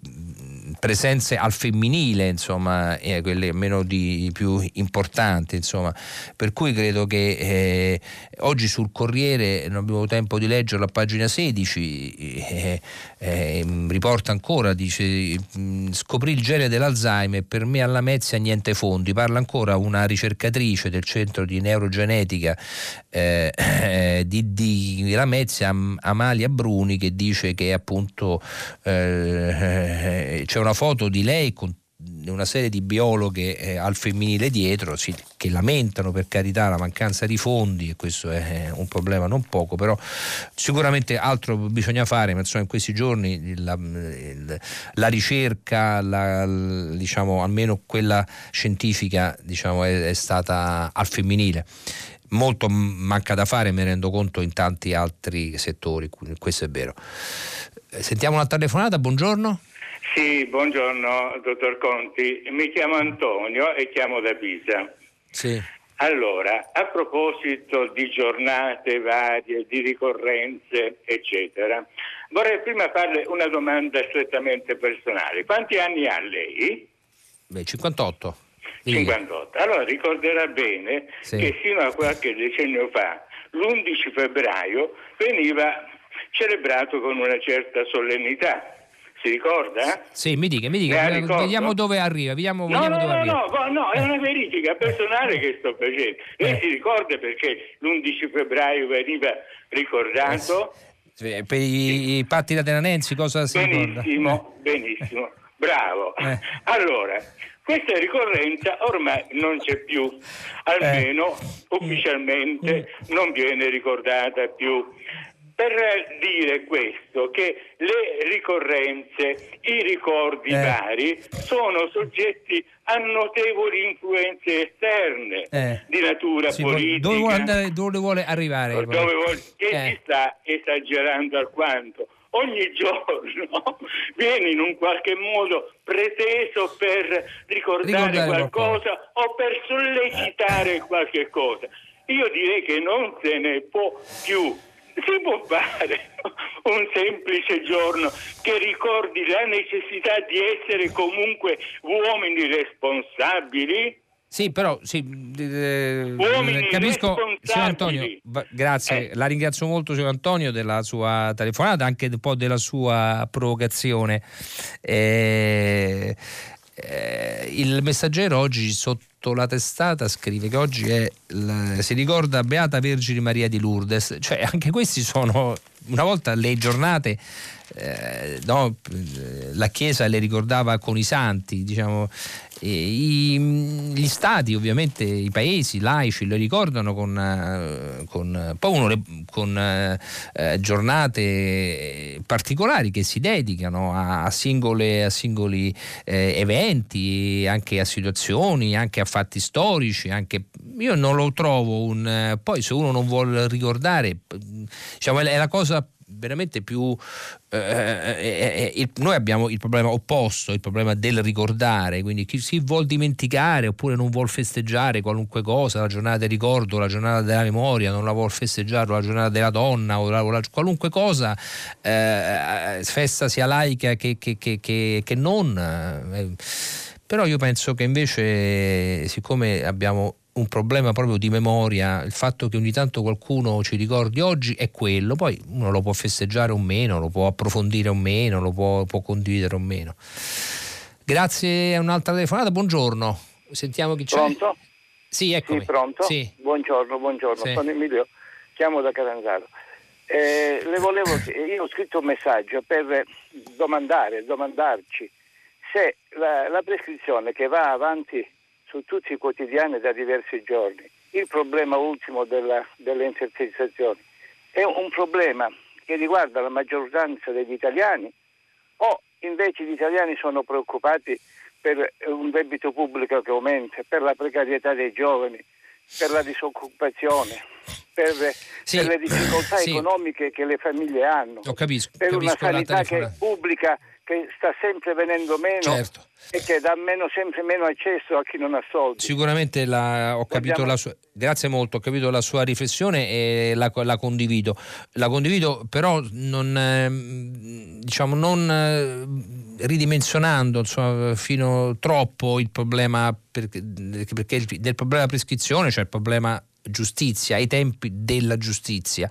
[SPEAKER 2] presenze al femminile, insomma, eh, quelle meno di più importanti, insomma. Per cui credo che eh, oggi sul Corriere, non abbiamo tempo di leggerlo, a pagina 16, eh, eh, riporta ancora, dice, mm, scoprì il genere dell'Alzheimer, per me alla Mezzia niente fondi, parla ancora una ricercatrice del centro di neurogenetica eh, eh, di, di Lamezia, Amalia Bruni, che dice che appunto c'è una una foto di lei con una serie di biologhe eh, al femminile dietro sì, che lamentano per carità la mancanza di fondi e questo è un problema non poco però sicuramente altro bisogna fare ma insomma in questi giorni la, la ricerca la, diciamo almeno quella scientifica diciamo, è, è stata al femminile. Molto manca da fare mi rendo conto in tanti altri settori questo è vero. Sentiamo una telefonata buongiorno
[SPEAKER 8] sì, buongiorno dottor Conti, mi chiamo Antonio e chiamo da Pisa.
[SPEAKER 2] Sì.
[SPEAKER 8] Allora, a proposito di giornate varie, di ricorrenze, eccetera, vorrei prima farle una domanda strettamente personale. Quanti anni ha lei?
[SPEAKER 2] Beh, 58.
[SPEAKER 8] 58. Allora ricorderà bene sì. che fino a qualche decennio fa, l'11 febbraio, veniva celebrato con una certa solennità si ricorda?
[SPEAKER 2] Sì, mi dica, mi dica, vediamo dove arriva. Vediamo,
[SPEAKER 8] no,
[SPEAKER 2] vediamo
[SPEAKER 8] no,
[SPEAKER 2] dove
[SPEAKER 8] no,
[SPEAKER 2] arriva.
[SPEAKER 8] no, no, è una verifica personale che sto facendo. Lei eh. si ricorda perché l'11 febbraio veniva ricordato?
[SPEAKER 2] Eh, per i, i patti lateranensi cosa si
[SPEAKER 8] benissimo,
[SPEAKER 2] ricorda?
[SPEAKER 8] Benissimo, bravo. Eh. Allora, questa ricorrenza ormai non c'è più, almeno eh. ufficialmente non viene ricordata più per dire questo, che le ricorrenze, i ricordi eh. vari sono soggetti a notevoli influenze esterne eh. di natura sì, politica.
[SPEAKER 2] Dove vuole, andare, dove vuole arrivare?
[SPEAKER 8] Dove vuole, che eh. si sta esagerando alquanto. Ogni giorno viene in un qualche modo preteso per ricordare, ricordare qualcosa, qualcosa o per sollecitare qualche cosa. Io direi che non se ne può più si può fare un semplice giorno che ricordi la necessità di essere comunque uomini responsabili?
[SPEAKER 2] Sì, però sì, eh, capisco, signor Antonio, grazie, eh. la ringrazio molto signor Antonio della sua telefonata, anche un po' della sua provocazione. Eh, eh, il messaggero oggi sotto la testata scrive che oggi è, si ricorda Beata Vergine Maria di Lourdes, cioè anche questi sono una volta le giornate eh, no, la Chiesa le ricordava con i santi, diciamo, i, gli stati ovviamente, i paesi laici le ricordano con, eh, con, le, con eh, eh, giornate particolari che si dedicano a, a, singole, a singoli eh, eventi, anche a situazioni, anche a fatti storici. Anche, io non lo trovo un... Poi se uno non vuole ricordare, diciamo, è la cosa veramente più... Eh, eh, eh, il, noi abbiamo il problema opposto, il problema del ricordare, quindi chi si vuol dimenticare oppure non vuol festeggiare qualunque cosa, la giornata del ricordo, la giornata della memoria, non la vuol festeggiare, la giornata della donna o, la, la, qualunque cosa, eh, festa sia laica che, che, che, che non. Eh, però io penso che invece, siccome abbiamo un problema proprio di memoria, il fatto che ogni tanto qualcuno ci ricordi oggi è quello, poi uno lo può festeggiare o meno, lo può approfondire o meno, lo può, può condividere o meno. Grazie a un'altra telefonata, buongiorno, sentiamo chi c'è.
[SPEAKER 9] Pronto?
[SPEAKER 2] Sì, eccomi.
[SPEAKER 9] Sì, pronto?
[SPEAKER 2] Sì.
[SPEAKER 9] Buongiorno, buongiorno, sì. sono Emilio, chiamo da Catanzaro. Eh, le volevo, io ho scritto un messaggio per domandare, domandarci se la, la prescrizione che va avanti su tutti i quotidiani da diversi giorni. Il problema ultimo della, delle intercettazioni è un problema che riguarda la maggioranza degli italiani o invece gli italiani sono preoccupati per un debito pubblico che aumenta, per la precarietà dei giovani, per la disoccupazione, per, sì, per le difficoltà sì. economiche che le famiglie hanno,
[SPEAKER 2] capisco,
[SPEAKER 9] per
[SPEAKER 2] capisco
[SPEAKER 9] una sanità che è pubblica che sta sempre venendo meno certo. e che dà meno, sempre meno accesso a chi non ha soldi.
[SPEAKER 2] Sicuramente la, ho capito la sua, grazie molto, ho capito la sua riflessione e la, la condivido. La condivido però non, ehm, diciamo, non eh, ridimensionando insomma, fino troppo il problema perché, perché del problema prescrizione, cioè il problema giustizia, ai tempi della giustizia,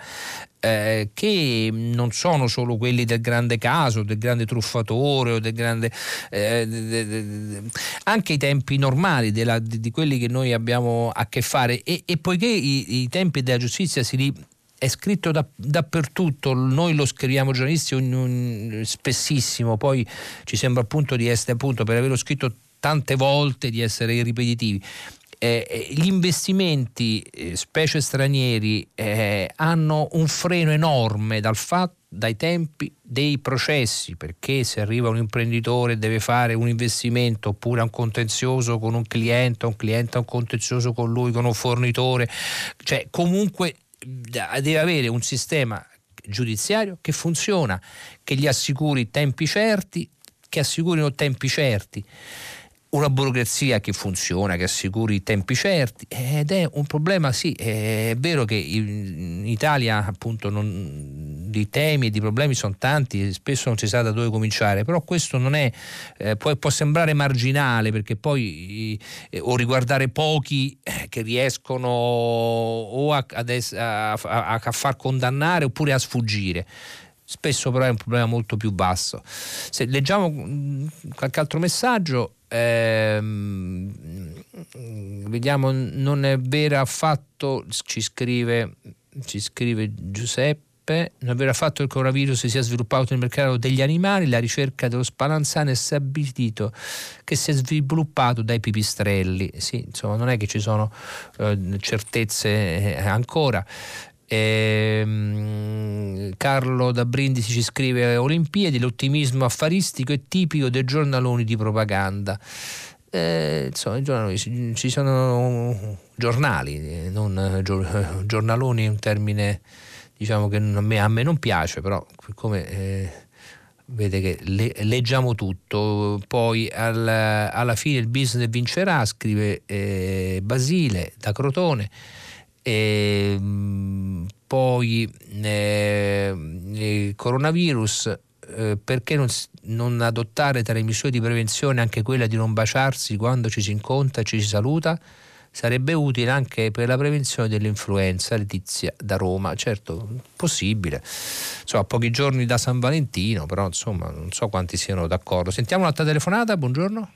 [SPEAKER 2] eh, che non sono solo quelli del grande caso, del grande truffatore o del grande... Eh, de, de, de, anche i tempi normali della, di, quelli che noi abbiamo a che fare. E, e poiché i, i, tempi della giustizia si ri, è scritto da, dappertutto, noi lo scriviamo giornalisti un, un, spessissimo, poi ci sembra appunto di essere appunto per averlo scritto tante volte di essere ripetitivi eh, eh, gli investimenti, eh, specie stranieri, eh, hanno un freno enorme dal fatto dai tempi dei processi, perché se arriva un imprenditore e deve fare un investimento oppure un contenzioso con un cliente, un cliente ha un contenzioso con lui, con un fornitore, cioè comunque deve avere un sistema giudiziario che funziona, che gli assicuri tempi certi, che assicurino tempi certi una burocrazia che funziona, che assicuri i tempi certi ed è un problema, sì, è vero che in Italia appunto non, di temi e di problemi sono tanti, spesso non si sa da dove cominciare, però questo non è, eh, può, può, sembrare marginale perché poi eh, o riguardare pochi eh, che riescono o a, a, a, a far condannare oppure a sfuggire spesso però è un problema molto più basso. Se leggiamo mm, qualche altro messaggio, ehm, vediamo, non è vero affatto, ci scrive, ci scrive Giuseppe, non è vero affatto che il coronavirus si sia sviluppato nel mercato degli animali, la ricerca dello spallanzane è stabilito che si è sviluppato dai pipistrelli. Sì, insomma, non è che ci sono eh, certezze eh, ancora. Eh, Carlo da Brindisi ci scrive Olimpiadi, l'ottimismo affaristico è tipico dei giornaloni di propaganda. Eh, insomma, ci sono giornali, non giornaloni è un termine diciamo che a me, a me non piace, però come eh, vede che le, leggiamo tutto, poi al, alla fine il business vincerà, scrive eh, Basile da Crotone e, ehm, poi eh, il coronavirus eh, perché non, non, adottare tra le misure di prevenzione anche quella di non baciarsi quando ci si incontra e ci si saluta? Sarebbe utile anche per la prevenzione dell'influenza, Letizia da Roma. Certo, possibile. Insomma, a pochi giorni da San Valentino, però insomma, non so quanti siano d'accordo. Sentiamo un'altra telefonata, buongiorno.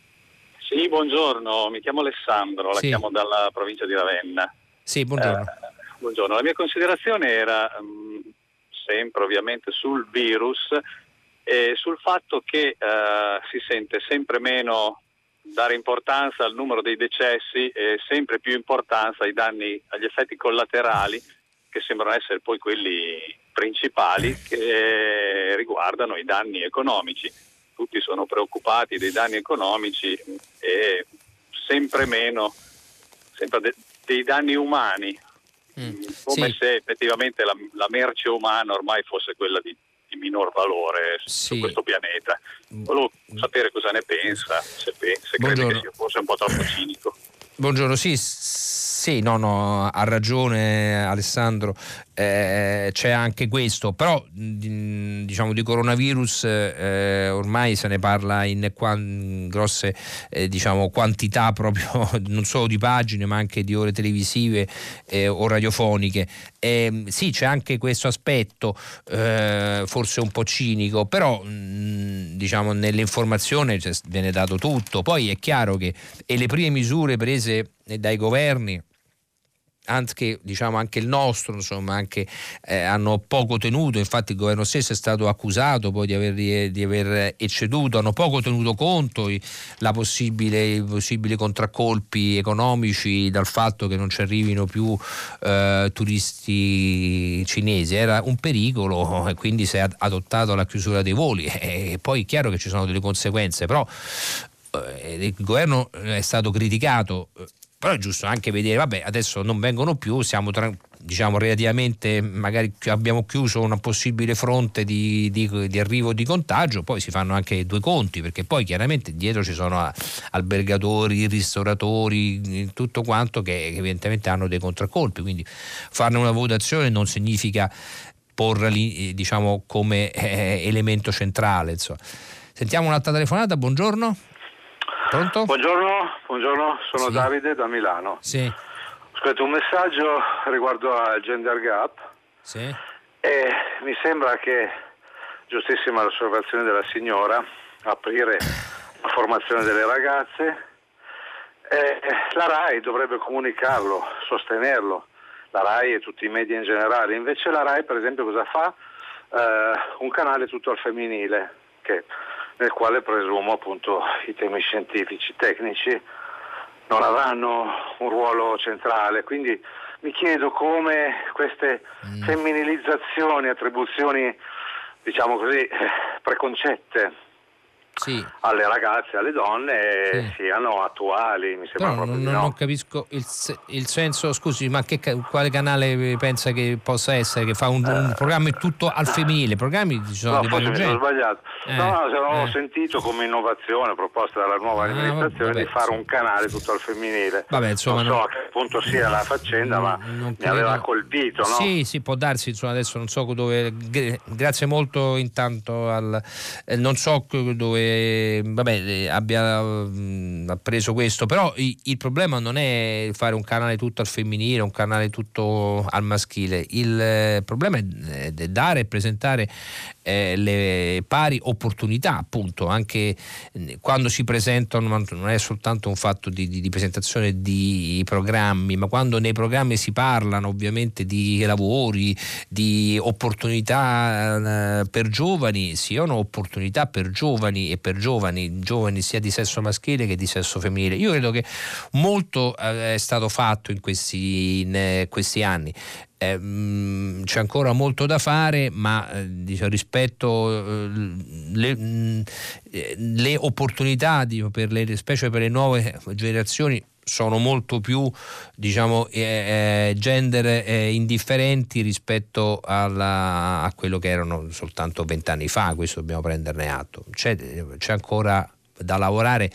[SPEAKER 10] Sì, buongiorno, mi chiamo Alessandro, la sì. chiamo dalla provincia di Ravenna.
[SPEAKER 2] Sì, buongiorno.
[SPEAKER 10] Eh, buongiorno. La mia considerazione era um, sempre ovviamente sul virus e sul fatto che eh, si sente sempre meno dare importanza al numero dei decessi e sempre più importanza ai danni, agli effetti collaterali che sembrano essere poi quelli principali che riguardano i danni economici. Tutti sono preoccupati dei danni economici e sempre meno sempre de- dei danni umani, mm, come sì. se effettivamente la, la merce umana ormai fosse quella di di minor valore sì. su questo pianeta. Volevo sapere cosa ne pensa, se, se crede che sia forse un po' troppo cinico.
[SPEAKER 2] Buongiorno, sì, sì, no, no, ha ragione Alessandro, eh, c'è anche questo, però diciamo di coronavirus eh, ormai se ne parla in, in grosse eh, diciamo, quantità proprio non solo di pagine ma anche di ore televisive eh, o radiofoniche. sì, c'è anche questo aspetto, eh, forse un po' cinico, però mh, diciamo, nell'informazione viene dato tutto. Poi è chiaro che e le prime misure prese dai governi anche, diciamo, anche il nostro insomma, anche, eh, hanno poco tenuto, infatti il governo stesso è stato accusato poi di aver, di aver ecceduto, hanno poco tenuto conto i, possibile, i possibili contraccolpi economici dal fatto che non ci arrivino più eh, turisti cinesi, era un pericolo e quindi si è adottato la chiusura dei voli. E poi è chiaro che ci sono delle conseguenze, però eh, il governo è stato criticato però è giusto anche vedere, vabbè, adesso non vengono più, siamo tra, diciamo relativamente, magari abbiamo chiuso una possibile fronte di, di, di, arrivo di contagio, poi si fanno anche due conti, perché poi chiaramente dietro ci sono albergatori, ristoratori, tutto quanto che, evidentemente hanno dei contraccolpi, quindi farne una votazione non significa porli diciamo, come eh, elemento centrale. Insomma. Sentiamo un'altra telefonata, buongiorno. Pronto?
[SPEAKER 11] Buongiorno, buongiorno, sono
[SPEAKER 2] sì.
[SPEAKER 11] Davide da Milano.
[SPEAKER 2] Sì.
[SPEAKER 11] Ho scritto un messaggio riguardo al gender gap
[SPEAKER 2] sì.
[SPEAKER 11] e mi sembra che, giustissima l'osservazione della signora, aprire la formazione delle ragazze, eh, la RAI dovrebbe comunicarlo, sostenerlo, la RAI e tutti i media in generale. Invece la RAI per esempio cosa fa? Eh, un canale tutto al femminile che nel quale presumo appunto i temi scientifici, tecnici non avranno un ruolo centrale. Quindi mi chiedo come queste mm. femminilizzazioni, attribuzioni, diciamo così, preconcette
[SPEAKER 2] sì.
[SPEAKER 11] alle ragazze, alle donne sì. siano attuali. Mi sembra
[SPEAKER 2] Però non,
[SPEAKER 11] no.
[SPEAKER 2] non, capisco il, il, senso, scusi, ma che, quale canale pensa che possa essere? Che fa un, un eh. programma tutto al femminile? Programmi ci sono
[SPEAKER 11] no,
[SPEAKER 2] di
[SPEAKER 11] forse mi sono sbagliato. Eh. No, no, ho eh. sentito come innovazione proposta dalla nuova ah, amministrazione vabbè, di fare un canale tutto al femminile.
[SPEAKER 2] Vabbè, insomma,
[SPEAKER 11] non so a che punto sia la faccenda, ma mi credo. aveva colpito. No?
[SPEAKER 2] Sì, sì, può darsi, insomma, adesso non so dove. Grazie molto intanto al. Eh, non so dove vabbè, eh, abbia mh, mm, preso questo, però il, il, problema non è fare un canale tutto al femminile, un canale tutto al maschile, il eh, problema è, è dare e presentare eh, le pari opportunità, appunto, anche quando si presentano, non è soltanto un fatto di, di, di presentazione di programmi, ma quando nei programmi si parlano ovviamente di lavori, di opportunità eh, per giovani, siano opportunità per giovani e per giovani, giovani sia di sesso maschile che di sesso femminile. Io credo che molto eh, è stato fatto in questi, in eh, questi anni. Eh, mm, c'è ancora molto da fare, ma diciamo, rispetto eh, le, mh, eh, le, opportunità diciamo, per le, specie per le nuove generazioni sono molto più diciamo, eh, eh, gender indifferenti rispetto alla, a quello che erano soltanto vent'anni fa, questo dobbiamo prenderne atto. C'è, c'è ancora da lavorare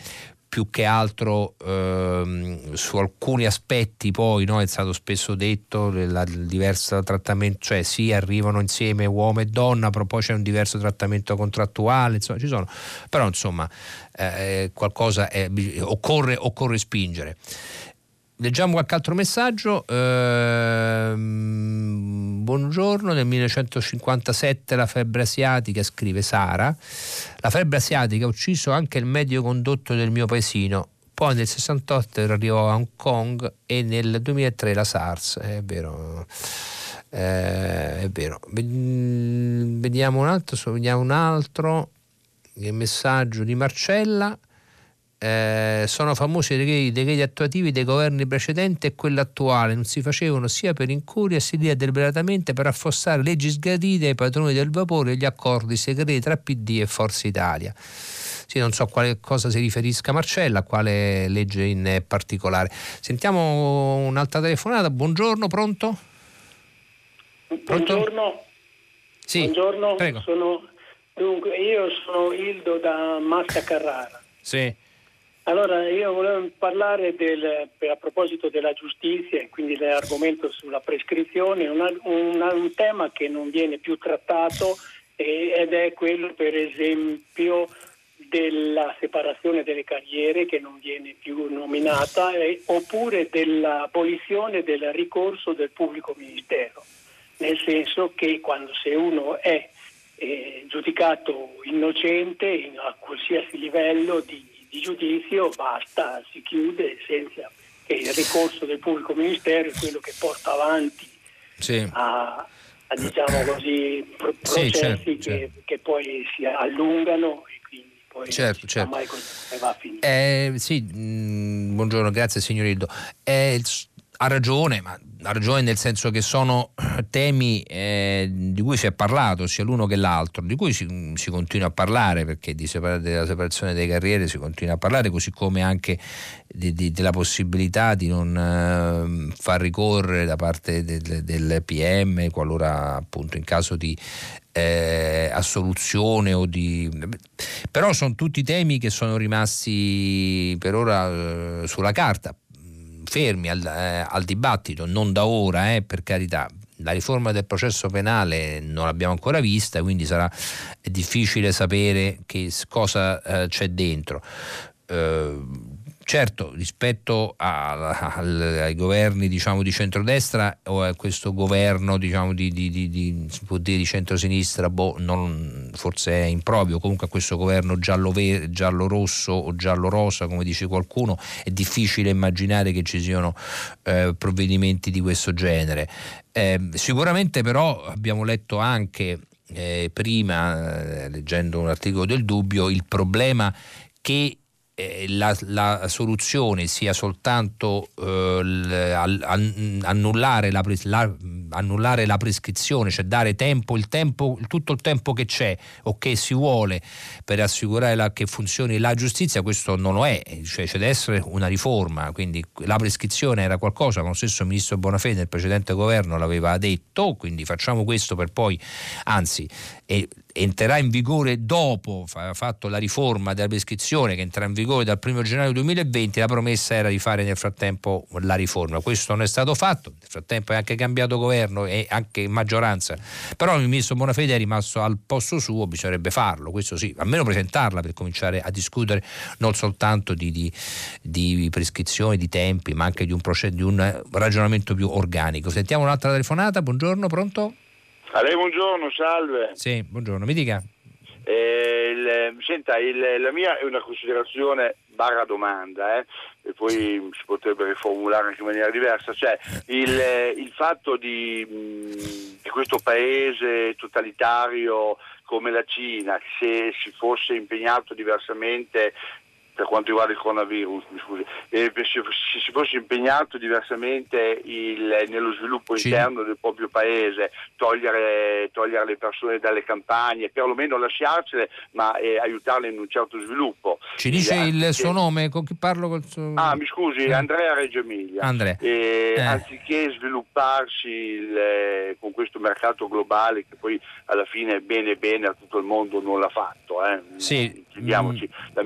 [SPEAKER 2] più che altro ehm, su alcuni aspetti poi no, è stato spesso detto la, il diverso trattamento cioè sì arrivano insieme uomo e donna però poi c'è un diverso trattamento contrattuale insomma ci sono. Però insomma eh, qualcosa è, occorre, occorre spingere. Leggiamo qualche altro messaggio. Ehm, buongiorno, nel 1957 la febbre asiatica, scrive Sara, la febbre asiatica ha ucciso anche il medio condotto del mio paesino. Poi nel 68 arrivò a Hong Kong e nel 2003 la SARS, è vero. Eh, è vero. Vediamo un altro, vediamo un altro messaggio di Marcella. Eh, sono famosi i decreti attuativi dei governi precedenti e quello attuale non si facevano sia per incuria sia deliberatamente per affossare leggi sgradite ai padroni del vapore e gli accordi segreti tra PD e Forza Italia. Sì, non so a quale cosa si riferisca Marcella, a quale legge in particolare. Sentiamo un'altra telefonata. Buongiorno, pronto?
[SPEAKER 12] Pronto? Buongiorno.
[SPEAKER 2] Sì,
[SPEAKER 12] Buongiorno,
[SPEAKER 2] prego.
[SPEAKER 12] Sono, dunque, io sono Ildo da Massa Carrara.
[SPEAKER 2] Sì.
[SPEAKER 12] Allora, io volevo parlare del, a proposito della giustizia e quindi dell'argomento sulla prescrizione, una, una, un tema che non viene più trattato eh, ed è quello per esempio della separazione delle carriere che non viene più nominata eh, oppure dell'abolizione del ricorso del pubblico ministero, nel senso che quando se uno è eh, giudicato innocente in, a qualsiasi livello di di giudizio basta, si chiude senza che il ricorso del pubblico ministero è quello che porta avanti
[SPEAKER 2] sì.
[SPEAKER 12] a, a, diciamo così, processi sì, certo, che, certo. che, poi si allungano e quindi poi
[SPEAKER 2] certo, certo.
[SPEAKER 12] va a finire.
[SPEAKER 2] Eh, sì, mh, mm, buongiorno, grazie signor Ildo. Eh, ha ragione, ma ha ragione nel senso che sono temi eh, di cui si è parlato sia l'uno che l'altro, di cui si, si continua a parlare perché di separ- della separazione delle carriere si continua a parlare, così come anche di, di, della possibilità di non eh, far ricorrere da parte del, del, PM qualora appunto in caso di eh, assoluzione o di... però sono tutti temi che sono rimasti per ora eh, sulla carta fermi al, eh, al dibattito, non da ora, eh, per carità. La riforma del processo penale non l'abbiamo ancora vista, quindi sarà difficile sapere che cosa eh, c'è dentro. Eh, Certo, rispetto a, a, ai governi diciamo, di centrodestra o a questo governo diciamo, di, di, di, di, centrosinistra, boh, non, forse è improprio, comunque a questo governo giallo-rosso giallo o giallo-rosa, come dice qualcuno, è difficile immaginare che ci siano eh, provvedimenti di questo genere. Eh, sicuramente però abbiamo letto anche eh, prima, eh, leggendo un articolo del Dubbio, il problema che la, la, soluzione sia soltanto eh, annullare, la, la, annullare, la, prescrizione, cioè dare tempo, il tempo, tutto il tempo che c'è o che si vuole per assicurare che funzioni la giustizia, questo non lo è, cioè c'è deve essere una riforma, quindi la prescrizione era qualcosa, ma lo stesso ministro Bonafede nel precedente governo l'aveva detto, quindi facciamo questo per poi, anzi, entrerà in vigore dopo fatto la riforma della prescrizione che entrerà in vigore dal 1 gennaio 2020 la promessa era di fare nel frattempo la riforma. Questo non è stato fatto nel frattempo è anche cambiato governo e anche maggioranza. Però il ministro Bonafede è rimasto al posto suo bisognerebbe farlo questo sì almeno presentarla per cominciare a discutere non soltanto di, di, di prescrizioni di tempi ma anche di un, proced- di un ragionamento più organico. Sentiamo un'altra telefonata buongiorno pronto?
[SPEAKER 13] A lei buongiorno, salve.
[SPEAKER 2] Sì, buongiorno, mi dica.
[SPEAKER 13] Eh, il, senta, il, la mia è una considerazione barra domanda, eh, e poi si potrebbe riformulare anche in maniera diversa, cioè il, il fatto di, di, questo paese totalitario come la Cina, se si fosse impegnato diversamente per quanto riguarda il coronavirus, scusi, eh, se, si fosse impegnato diversamente il, nello sviluppo sì. interno del proprio paese, togliere, togliere, le persone dalle campagne, perlomeno lasciarcele, ma eh, aiutarle in un certo sviluppo.
[SPEAKER 2] Ci dice il, il suo nome, con chi parlo? Col suo...
[SPEAKER 13] Ah, mi scusi, eh. Andrea Reggio Emilia.
[SPEAKER 2] Andrea.
[SPEAKER 13] Eh, anziché svilupparsi il, eh, con questo mercato globale che poi alla fine bene bene a tutto il mondo non l'ha fatto. Eh.
[SPEAKER 2] Sì.
[SPEAKER 13] Mm.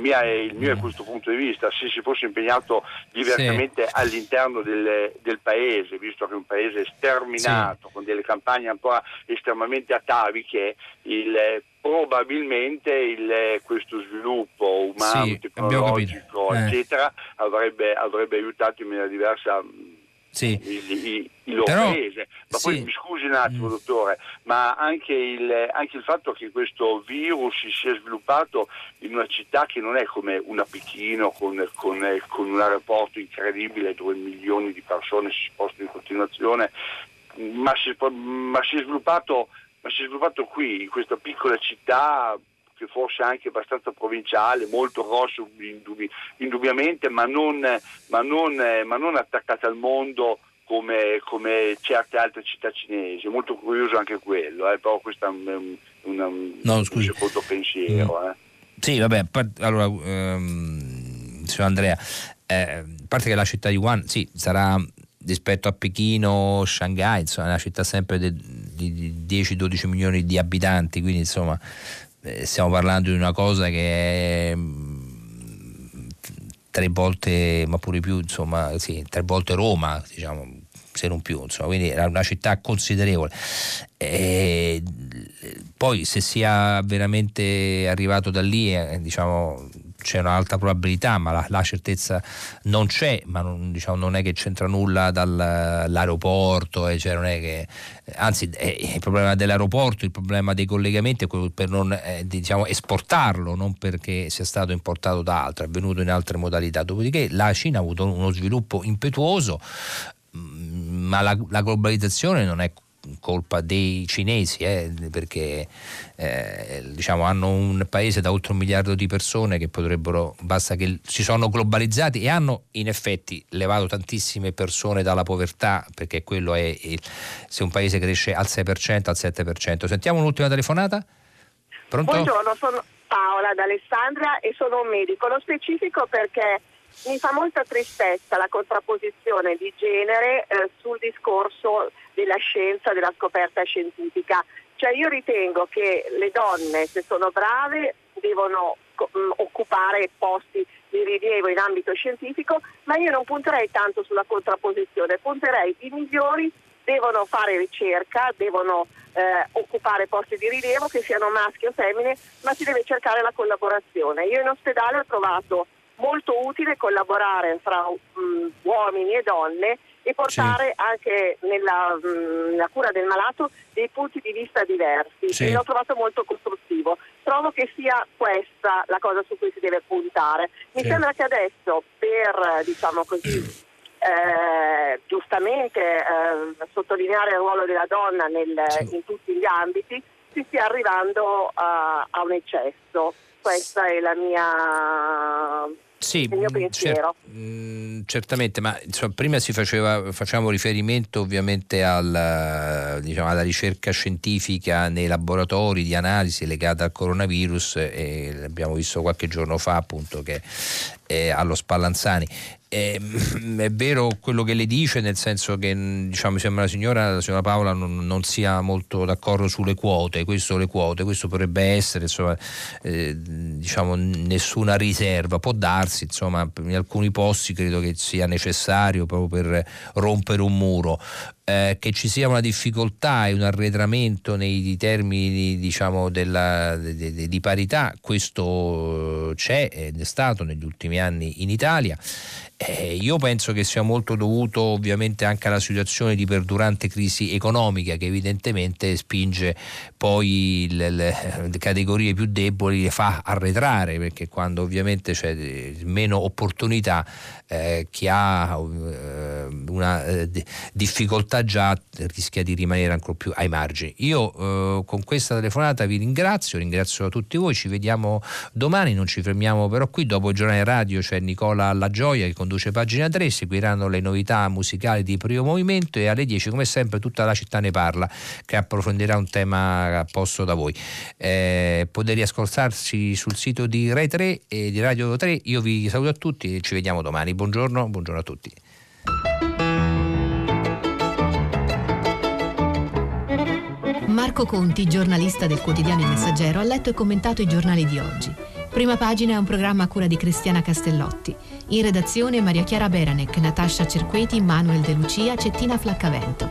[SPEAKER 13] Mia è, il mio è questo punto di vista, se si fosse impegnato diversamente sì. all'interno del, del, paese, visto che è un paese sterminato, sì. con delle campagne ancora estremamente ataviche, il, probabilmente il, questo sviluppo umano, sì, tecnologico, eh. eccetera, avrebbe, avrebbe aiutato in maniera diversa
[SPEAKER 2] sì.
[SPEAKER 13] il, il, il loro Però, paese. Ma sì. poi mi scusi un attimo, mm. dottore, ma anche il, anche il, fatto che questo virus si sia sviluppato in una città che non è come una Pechino con, con, con un aeroporto incredibile dove milioni di persone si spostano in continuazione ma, si, ma, si sviluppato, ma si è sviluppato qui, in questa piccola città che forse anche abbastanza provinciale, molto grosso indubbi, indubbiamente, ma non, ma, non, ma non, attaccata al mondo come, come, certe altre città cinesi. Molto curioso anche quello, eh, però questo è un, un, un, no, un secondo pensiero. Mm. Eh.
[SPEAKER 2] Sì, vabbè, allora, um, signor Andrea, eh, a parte che la città di Wuhan sì, sarà rispetto a Pechino, Shanghai, insomma, è una città sempre de, di 10-12 milioni di abitanti, quindi insomma stiamo parlando di una cosa che è mm, tre volte, ma pure più, insomma, sì, tre volte Roma, diciamo, se non più, insomma, quindi era una città considerevole. E poi se sia veramente arrivato da lì, eh, diciamo, c'è un'alta probabilità, ma la, la certezza non c'è, ma non, diciamo, non, è che c'entra nulla dall'aeroporto, eh, cioè non è che, anzi è, il problema dell'aeroporto, il problema dei collegamenti è quello per non eh, diciamo, esportarlo, non perché sia stato importato da altro, è venuto in altre modalità. Dopodiché la Cina ha avuto uno sviluppo impetuoso, mm, ma la, la globalizzazione non è colpa dei cinesi, eh, perché eh, diciamo, hanno un paese da oltre un miliardo di persone che potrebbero, basta che si sono globalizzati e hanno in effetti levato tantissime persone dalla povertà, perché quello è il, se un paese cresce al 6%, al 7%. Sentiamo un'ultima telefonata?
[SPEAKER 14] Pronto? Buongiorno, sono Paola d'Alessandria e sono un medico. Lo specifico perché mi fa molta tristezza la contrapposizione di genere eh, sul discorso della scienza, della scoperta scientifica. Cioè io ritengo che le donne, se sono brave, devono mh, mm, occupare posti di rilievo in ambito scientifico, ma io non punterei tanto sulla contrapposizione, punterei i migliori devono fare ricerca, devono eh, occupare posti di rilievo, che siano maschi o femmine, ma si deve cercare la collaborazione. Io in ospedale ho trovato molto utile collaborare fra um, uomini e donne e portare sì. anche nella, mh, nella, cura del malato dei punti di vista diversi. Sì. E l'ho trovato molto costruttivo. Trovo che sia questa la cosa su cui si deve puntare. Mi sì. sembra che adesso per, diciamo così, eh, giustamente eh, sottolineare il ruolo della donna nel, in tutti gli ambiti, si stia arrivando a, a un eccesso. Questa è la mia
[SPEAKER 2] sì, il mio pensiero. Cer- mm, certamente, ma insomma, prima si faceva, facciamo riferimento ovviamente al, diciamo, alla ricerca scientifica nei laboratori di analisi legata al coronavirus e l'abbiamo visto qualche giorno fa appunto che è allo Spallanzani è, ehm, è, vero quello che le dice, nel senso che diciamo, mi sembra la signora, la signora Paola non, non, sia molto d'accordo sulle quote, questo, le quote, questo potrebbe essere insomma, eh, diciamo, nessuna riserva, può darsi, insomma, in alcuni posti credo che sia necessario proprio per rompere un muro. Eh, che ci sia una difficoltà e un arretramento nei termini diciamo, della, di, di, di parità, questo c'è ed è stato negli ultimi anni in Italia. Eh, io penso che sia molto dovuto ovviamente anche alla situazione di perdurante crisi economica che evidentemente spinge poi le, le, categorie più deboli, le fa arretrare perché quando ovviamente c'è meno opportunità eh, chi ha eh, una eh, difficoltà già rischia di rimanere ancora più ai margini. Io eh, con questa telefonata vi ringrazio, ringrazio tutti voi, ci vediamo domani, non ci fermiamo però qui, dopo il giornale radio c'è Nicola La Gioia che conduce pagina 3, seguiranno le novità musicali di primo movimento e alle 10 come sempre tutta la città ne parla che approfondirà un tema posto da voi. Eh, potete riascoltarci sul sito di Rai 3 e di Radio 3, io vi saluto a tutti e ci vediamo domani buongiorno, buongiorno a tutti.
[SPEAKER 1] Marco Conti, giornalista del quotidiano Il Messaggero, ha letto e commentato i giornali di oggi. Prima pagina è un programma a cura di Cristiana Castellotti. In redazione Maria Chiara Beranec, Natascia Cerqueti, Manuel De Lucia, Cettina Flaccavento.